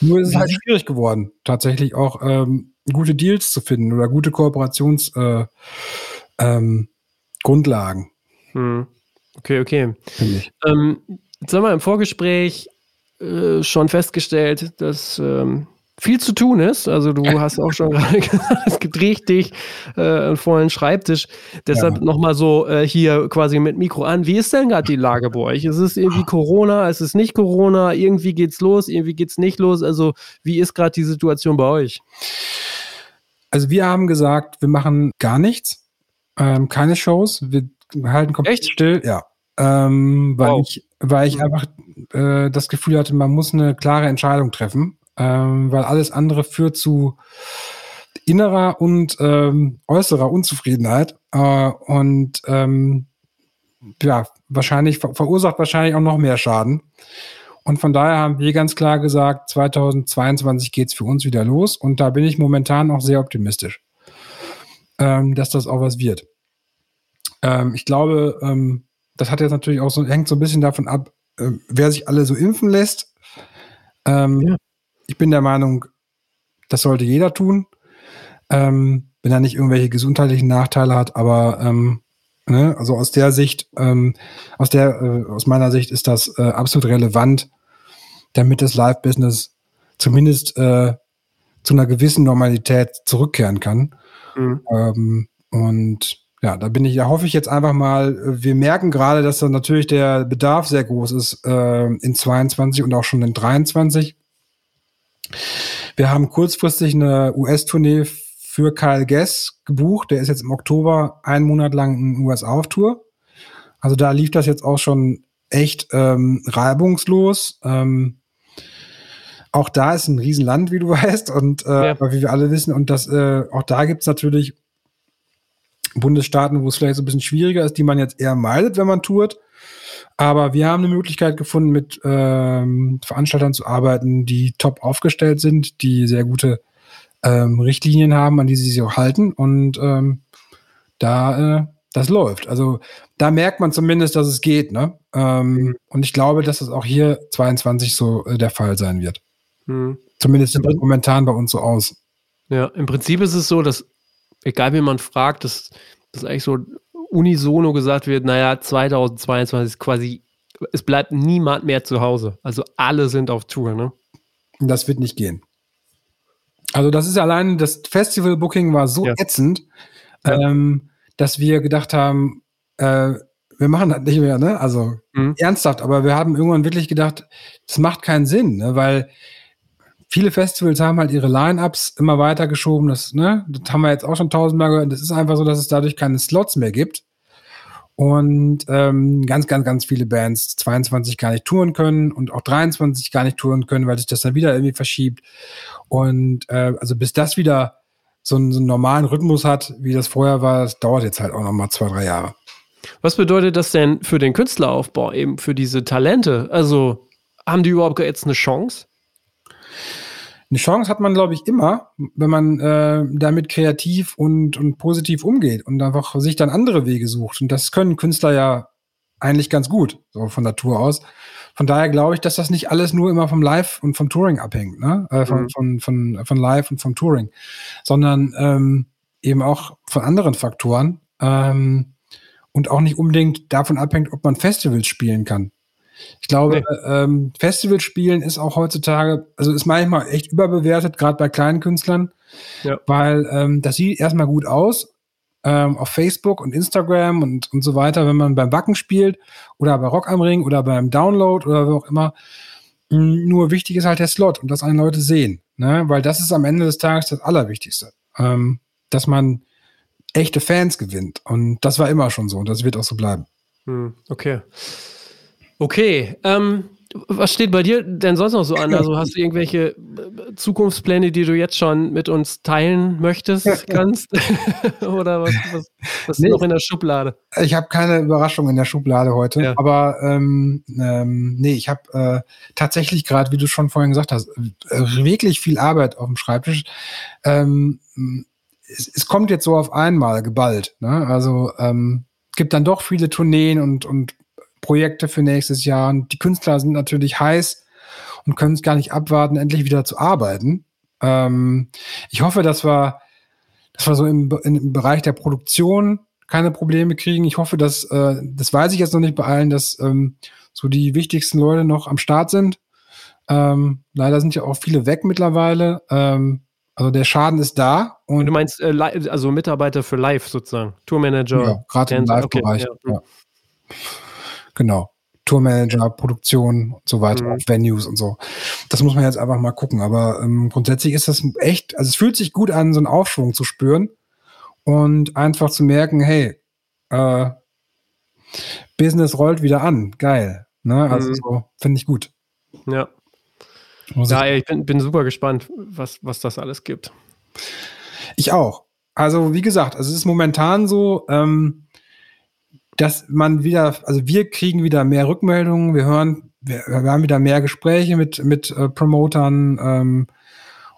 Nur ist es halt schwierig geworden, tatsächlich auch ähm, gute Deals zu finden oder gute Kooperationsgrundlagen. Äh, ähm, hm. Okay, okay. Ähm, jetzt haben wir im Vorgespräch äh, schon festgestellt, dass ähm, viel zu tun ist. Also du [laughs] hast auch schon gerade gesagt, es gibt richtig äh, einen vollen Schreibtisch. Deshalb ja. nochmal so äh, hier quasi mit Mikro an. Wie ist denn gerade die Lage bei euch? Ist es irgendwie Corona? Ist es nicht Corona? Irgendwie geht's los, irgendwie geht's nicht los. Also wie ist gerade die Situation bei euch? Also wir haben gesagt, wir machen gar nichts, ähm, keine Shows. Wir halten komplett Echt? still. Ja. Ähm, weil, wow. ich, weil ich mhm. einfach äh, das Gefühl hatte, man muss eine klare Entscheidung treffen ähm, weil alles andere führt zu innerer und ähm, äußerer Unzufriedenheit äh, und ähm, ja, wahrscheinlich ver verursacht wahrscheinlich auch noch mehr Schaden. Und von daher haben wir ganz klar gesagt, 2022 geht es für uns wieder los und da bin ich momentan auch sehr optimistisch, ähm, dass das auch was wird. Ähm, ich glaube, ähm, das hat jetzt natürlich auch so, hängt so ein bisschen davon ab, äh, wer sich alle so impfen lässt. Ähm, ja ich bin der Meinung, das sollte jeder tun, ähm, wenn er nicht irgendwelche gesundheitlichen Nachteile hat. Aber ähm, ne, also aus der Sicht, ähm, aus der, äh, aus meiner Sicht ist das äh, absolut relevant, damit das Live-Business zumindest äh, zu einer gewissen Normalität zurückkehren kann. Mhm. Ähm, und ja, da bin ich, da hoffe ich jetzt einfach mal, wir merken gerade, dass da natürlich der Bedarf sehr groß ist äh, in 22 und auch schon in 23. Wir haben kurzfristig eine US-Tournee für Kyle Guess gebucht. Der ist jetzt im Oktober einen Monat lang in USA auf Tour. Also da lief das jetzt auch schon echt ähm, reibungslos. Ähm, auch da ist ein Riesenland, wie du [laughs] weißt, und äh, ja. wie wir alle wissen. Und das, äh, auch da gibt es natürlich Bundesstaaten, wo es vielleicht so ein bisschen schwieriger ist, die man jetzt eher meidet, wenn man tourt. Aber wir haben eine Möglichkeit gefunden, mit ähm, Veranstaltern zu arbeiten, die top aufgestellt sind, die sehr gute ähm, Richtlinien haben, an die sie sich auch halten. Und ähm, da, äh, das läuft. Also da merkt man zumindest, dass es geht. Ne? Ähm, mhm. Und ich glaube, dass es auch hier 22 so äh, der Fall sein wird. Mhm. Zumindest sieht das momentan bei uns so aus. Ja, im Prinzip ist es so, dass, egal wie man fragt, dass das eigentlich so unisono gesagt wird, naja, 2022 ist quasi, es bleibt niemand mehr zu Hause. Also alle sind auf Tour, ne? Das wird nicht gehen. Also das ist allein, das Festival-Booking war so ja. ätzend, ja. Ähm, dass wir gedacht haben, äh, wir machen das nicht mehr, ne? Also mhm. ernsthaft, aber wir haben irgendwann wirklich gedacht, das macht keinen Sinn, ne? Weil viele Festivals haben halt ihre Line-Ups immer weiter geschoben. Das, ne, das haben wir jetzt auch schon tausendmal gehört. Das ist einfach so, dass es dadurch keine Slots mehr gibt. Und ähm, ganz, ganz, ganz viele Bands 22 gar nicht touren können und auch 23 gar nicht touren können, weil sich das dann wieder irgendwie verschiebt. Und äh, also bis das wieder so einen, so einen normalen Rhythmus hat, wie das vorher war, das dauert jetzt halt auch noch mal zwei, drei Jahre. Was bedeutet das denn für den Künstleraufbau, eben für diese Talente? Also haben die überhaupt jetzt eine Chance? Eine Chance hat man, glaube ich, immer, wenn man äh, damit kreativ und, und positiv umgeht und einfach sich dann andere Wege sucht. Und das können Künstler ja eigentlich ganz gut, so von Natur aus. Von daher glaube ich, dass das nicht alles nur immer vom Live und vom Touring abhängt, ne? Äh, von, mhm. von, von, von Live und vom Touring, sondern ähm, eben auch von anderen Faktoren ähm, und auch nicht unbedingt davon abhängt, ob man Festivals spielen kann. Ich glaube, nee. ähm, Festivalspielen ist auch heutzutage, also ist manchmal echt überbewertet, gerade bei kleinen Künstlern, ja. weil ähm, das sieht erstmal gut aus ähm, auf Facebook und Instagram und, und so weiter, wenn man beim Wacken spielt oder bei Rock am Ring oder beim Download oder wo auch immer. Hm, nur wichtig ist halt der Slot und dass einen Leute sehen, ne? weil das ist am Ende des Tages das Allerwichtigste, ähm, dass man echte Fans gewinnt und das war immer schon so und das wird auch so bleiben. Hm, okay. Okay, ähm, was steht bei dir denn sonst noch so an? Also hast du irgendwelche äh, Zukunftspläne, die du jetzt schon mit uns teilen möchtest, [laughs] kannst? [laughs] Oder was, was, was nee, ist noch in der Schublade? Ich habe keine Überraschung in der Schublade heute, ja. aber ähm, ähm, nee, ich habe äh, tatsächlich gerade, wie du schon vorhin gesagt hast, wirklich viel Arbeit auf dem Schreibtisch. Ähm, es, es, kommt jetzt so auf einmal geballt. Ne? Also ähm, gibt dann doch viele Tourneen und, und Projekte für nächstes Jahr. Und die Künstler sind natürlich heiß und können es gar nicht abwarten, endlich wieder zu arbeiten. Ähm, ich hoffe, dass wir, dass wir so im, im Bereich der Produktion keine Probleme kriegen. Ich hoffe, dass, äh, das weiß ich jetzt noch nicht bei allen, dass ähm, so die wichtigsten Leute noch am Start sind. Ähm, leider sind ja auch viele weg mittlerweile. Ähm, also der Schaden ist da. Und du meinst äh, also Mitarbeiter für Live sozusagen, Tourmanager. Ja, gerade im Live-Bereich. Okay, ja. ja. Genau. Tourmanager, Produktion und so weiter, mhm. Venues und so. Das muss man jetzt einfach mal gucken. Aber ähm, grundsätzlich ist das echt, also es fühlt sich gut an, so einen Aufschwung zu spüren und einfach zu merken, hey, äh, Business rollt wieder an. Geil. Ne? Also mhm. so, finde ich gut. Ja. Muss ja, ich bin, bin super gespannt, was, was das alles gibt. Ich auch. Also, wie gesagt, also es ist momentan so, ähm, dass man wieder, also wir kriegen wieder mehr Rückmeldungen, wir hören, wir, wir haben wieder mehr Gespräche mit, mit äh, Promotern ähm,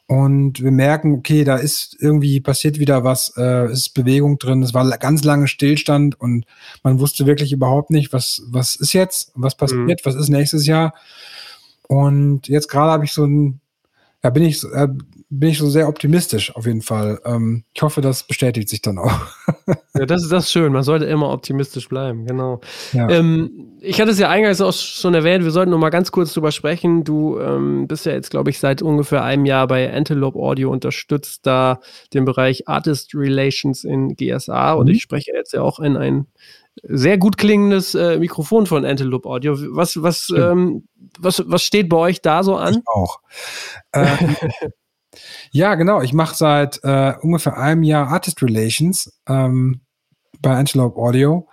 und wir merken, okay, da ist irgendwie passiert wieder was, äh, ist Bewegung drin, es war ganz lange Stillstand und man wusste wirklich überhaupt nicht, was, was ist jetzt, was passiert, mhm. was ist nächstes Jahr. Und jetzt gerade habe ich so ein, ja, bin ich, äh, bin ich so sehr optimistisch auf jeden Fall. Ähm, ich hoffe, das bestätigt sich dann auch. [laughs] ja, das ist das schön. Man sollte immer optimistisch bleiben, genau. Ja. Ähm, ich hatte es ja eingangs auch schon erwähnt, wir sollten noch mal ganz kurz drüber sprechen. Du ähm, bist ja jetzt, glaube ich, seit ungefähr einem Jahr bei Antelope Audio unterstützt da den Bereich Artist Relations in GSA mhm. und ich spreche jetzt ja auch in ein sehr gut klingendes äh, Mikrofon von Antelope Audio. Was, was, ähm, was, was steht bei euch da so an? Ich auch. Ähm, [laughs] ja, genau. Ich mache seit äh, ungefähr einem Jahr Artist Relations ähm, bei Antelope Audio.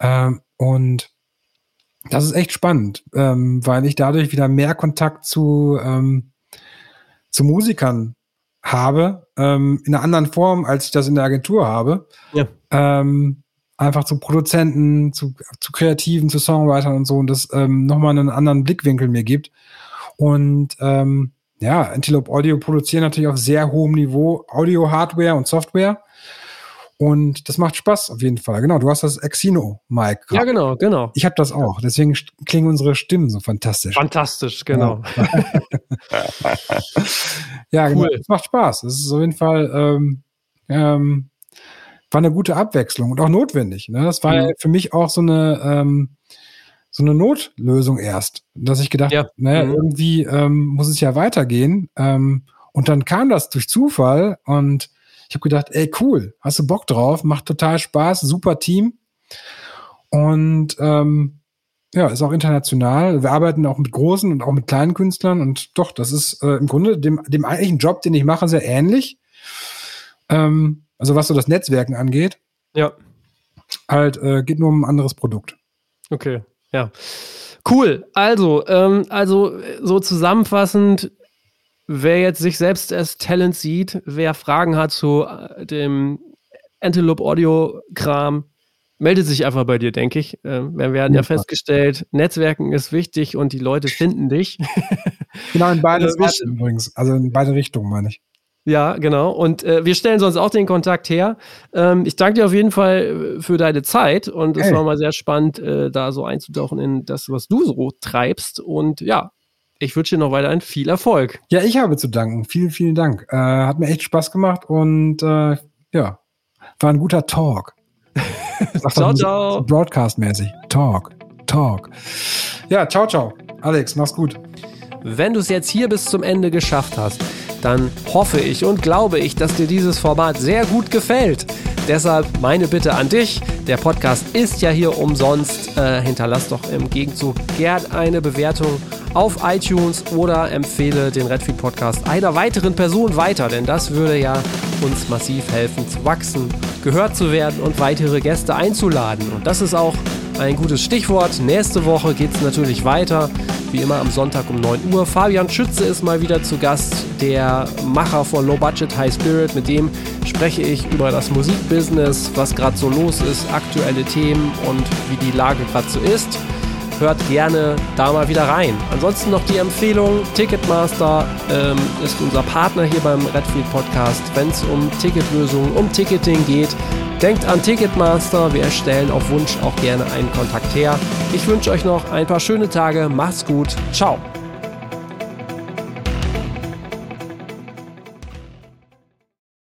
Ähm, und das ist echt spannend, ähm, weil ich dadurch wieder mehr Kontakt zu, ähm, zu Musikern habe, in einer anderen Form, als ich das in der Agentur habe. Ja. Ähm, einfach zu Produzenten, zu, zu Kreativen, zu Songwritern und so und das ähm, nochmal einen anderen Blickwinkel mir gibt. Und ähm, ja, Antelope Audio produzieren natürlich auf sehr hohem Niveau Audio-Hardware und Software. Und das macht Spaß auf jeden Fall. Genau, du hast das Exino, Mike. Ja, genau, genau. Ich habe das auch. Deswegen klingen unsere Stimmen so fantastisch. Fantastisch, genau. Ja, [laughs] ja genau. Es macht Spaß. Es ist auf jeden Fall ähm, ähm, war eine gute Abwechslung und auch notwendig. Ne? Das war mhm. für mich auch so eine, ähm, so eine Notlösung erst, dass ich gedacht ja. naja, mhm. irgendwie ähm, muss es ja weitergehen. Ähm, und dann kam das durch Zufall und ich habe gedacht, ey, cool, hast du Bock drauf, macht total Spaß, super Team. Und ähm, ja, ist auch international. Wir arbeiten auch mit großen und auch mit kleinen Künstlern und doch, das ist äh, im Grunde dem, dem eigentlichen Job, den ich mache, sehr ähnlich. Ähm, also was so das Netzwerken angeht. Ja. Halt, äh, geht nur um ein anderes Produkt. Okay, ja. Cool. Also, ähm, also so zusammenfassend, wer jetzt sich selbst als Talent sieht, wer Fragen hat zu äh, dem Antelope Audio Kram, meldet sich einfach bei dir, denke ich. Ähm, wir werden ja, festgestellt, Netzwerken ist wichtig und die Leute finden dich. genau, in beide [laughs] äh, übrigens. Also in beide Richtungen, meine ich. Ja, genau. Und äh, wir stellen sonst auch den Kontakt her. Ähm, ich danke dir auf jeden Fall äh, für deine Zeit und es hey. war mal sehr spannend, äh, da so einzutauchen in das, was du so treibst. Und ja, ich wünsche dir noch weiterhin viel Erfolg. Ja, ich habe zu danken. Vielen, vielen Dank. Äh, hat mir echt Spaß gemacht und äh, ja, war ein guter Talk. [laughs] ciao, ciao. Broadcast-mäßig. Talk, Talk. Ja, ciao, ciao. Alex, mach's gut. Wenn du es jetzt hier bis zum Ende geschafft hast, dann hoffe ich und glaube ich, dass dir dieses Format sehr gut gefällt. Deshalb meine Bitte an dich. Der Podcast ist ja hier umsonst. Äh, hinterlass doch im Gegenzug gern eine Bewertung auf iTunes oder empfehle den Redfeed Podcast einer weiteren Person weiter, denn das würde ja uns massiv helfen zu wachsen, gehört zu werden und weitere Gäste einzuladen. Und das ist auch ein gutes Stichwort. Nächste Woche geht es natürlich weiter, wie immer am Sonntag um 9 Uhr. Fabian Schütze ist mal wieder zu Gast, der Macher von Low Budget High Spirit. Mit dem spreche ich über das Musikbusiness, was gerade so los ist, aktuelle Themen und wie die Lage gerade so ist hört gerne da mal wieder rein. Ansonsten noch die Empfehlung, Ticketmaster ähm, ist unser Partner hier beim Redfield Podcast, wenn es um Ticketlösungen, um Ticketing geht. Denkt an Ticketmaster, wir erstellen auf Wunsch auch gerne einen Kontakt her. Ich wünsche euch noch ein paar schöne Tage, macht's gut, ciao.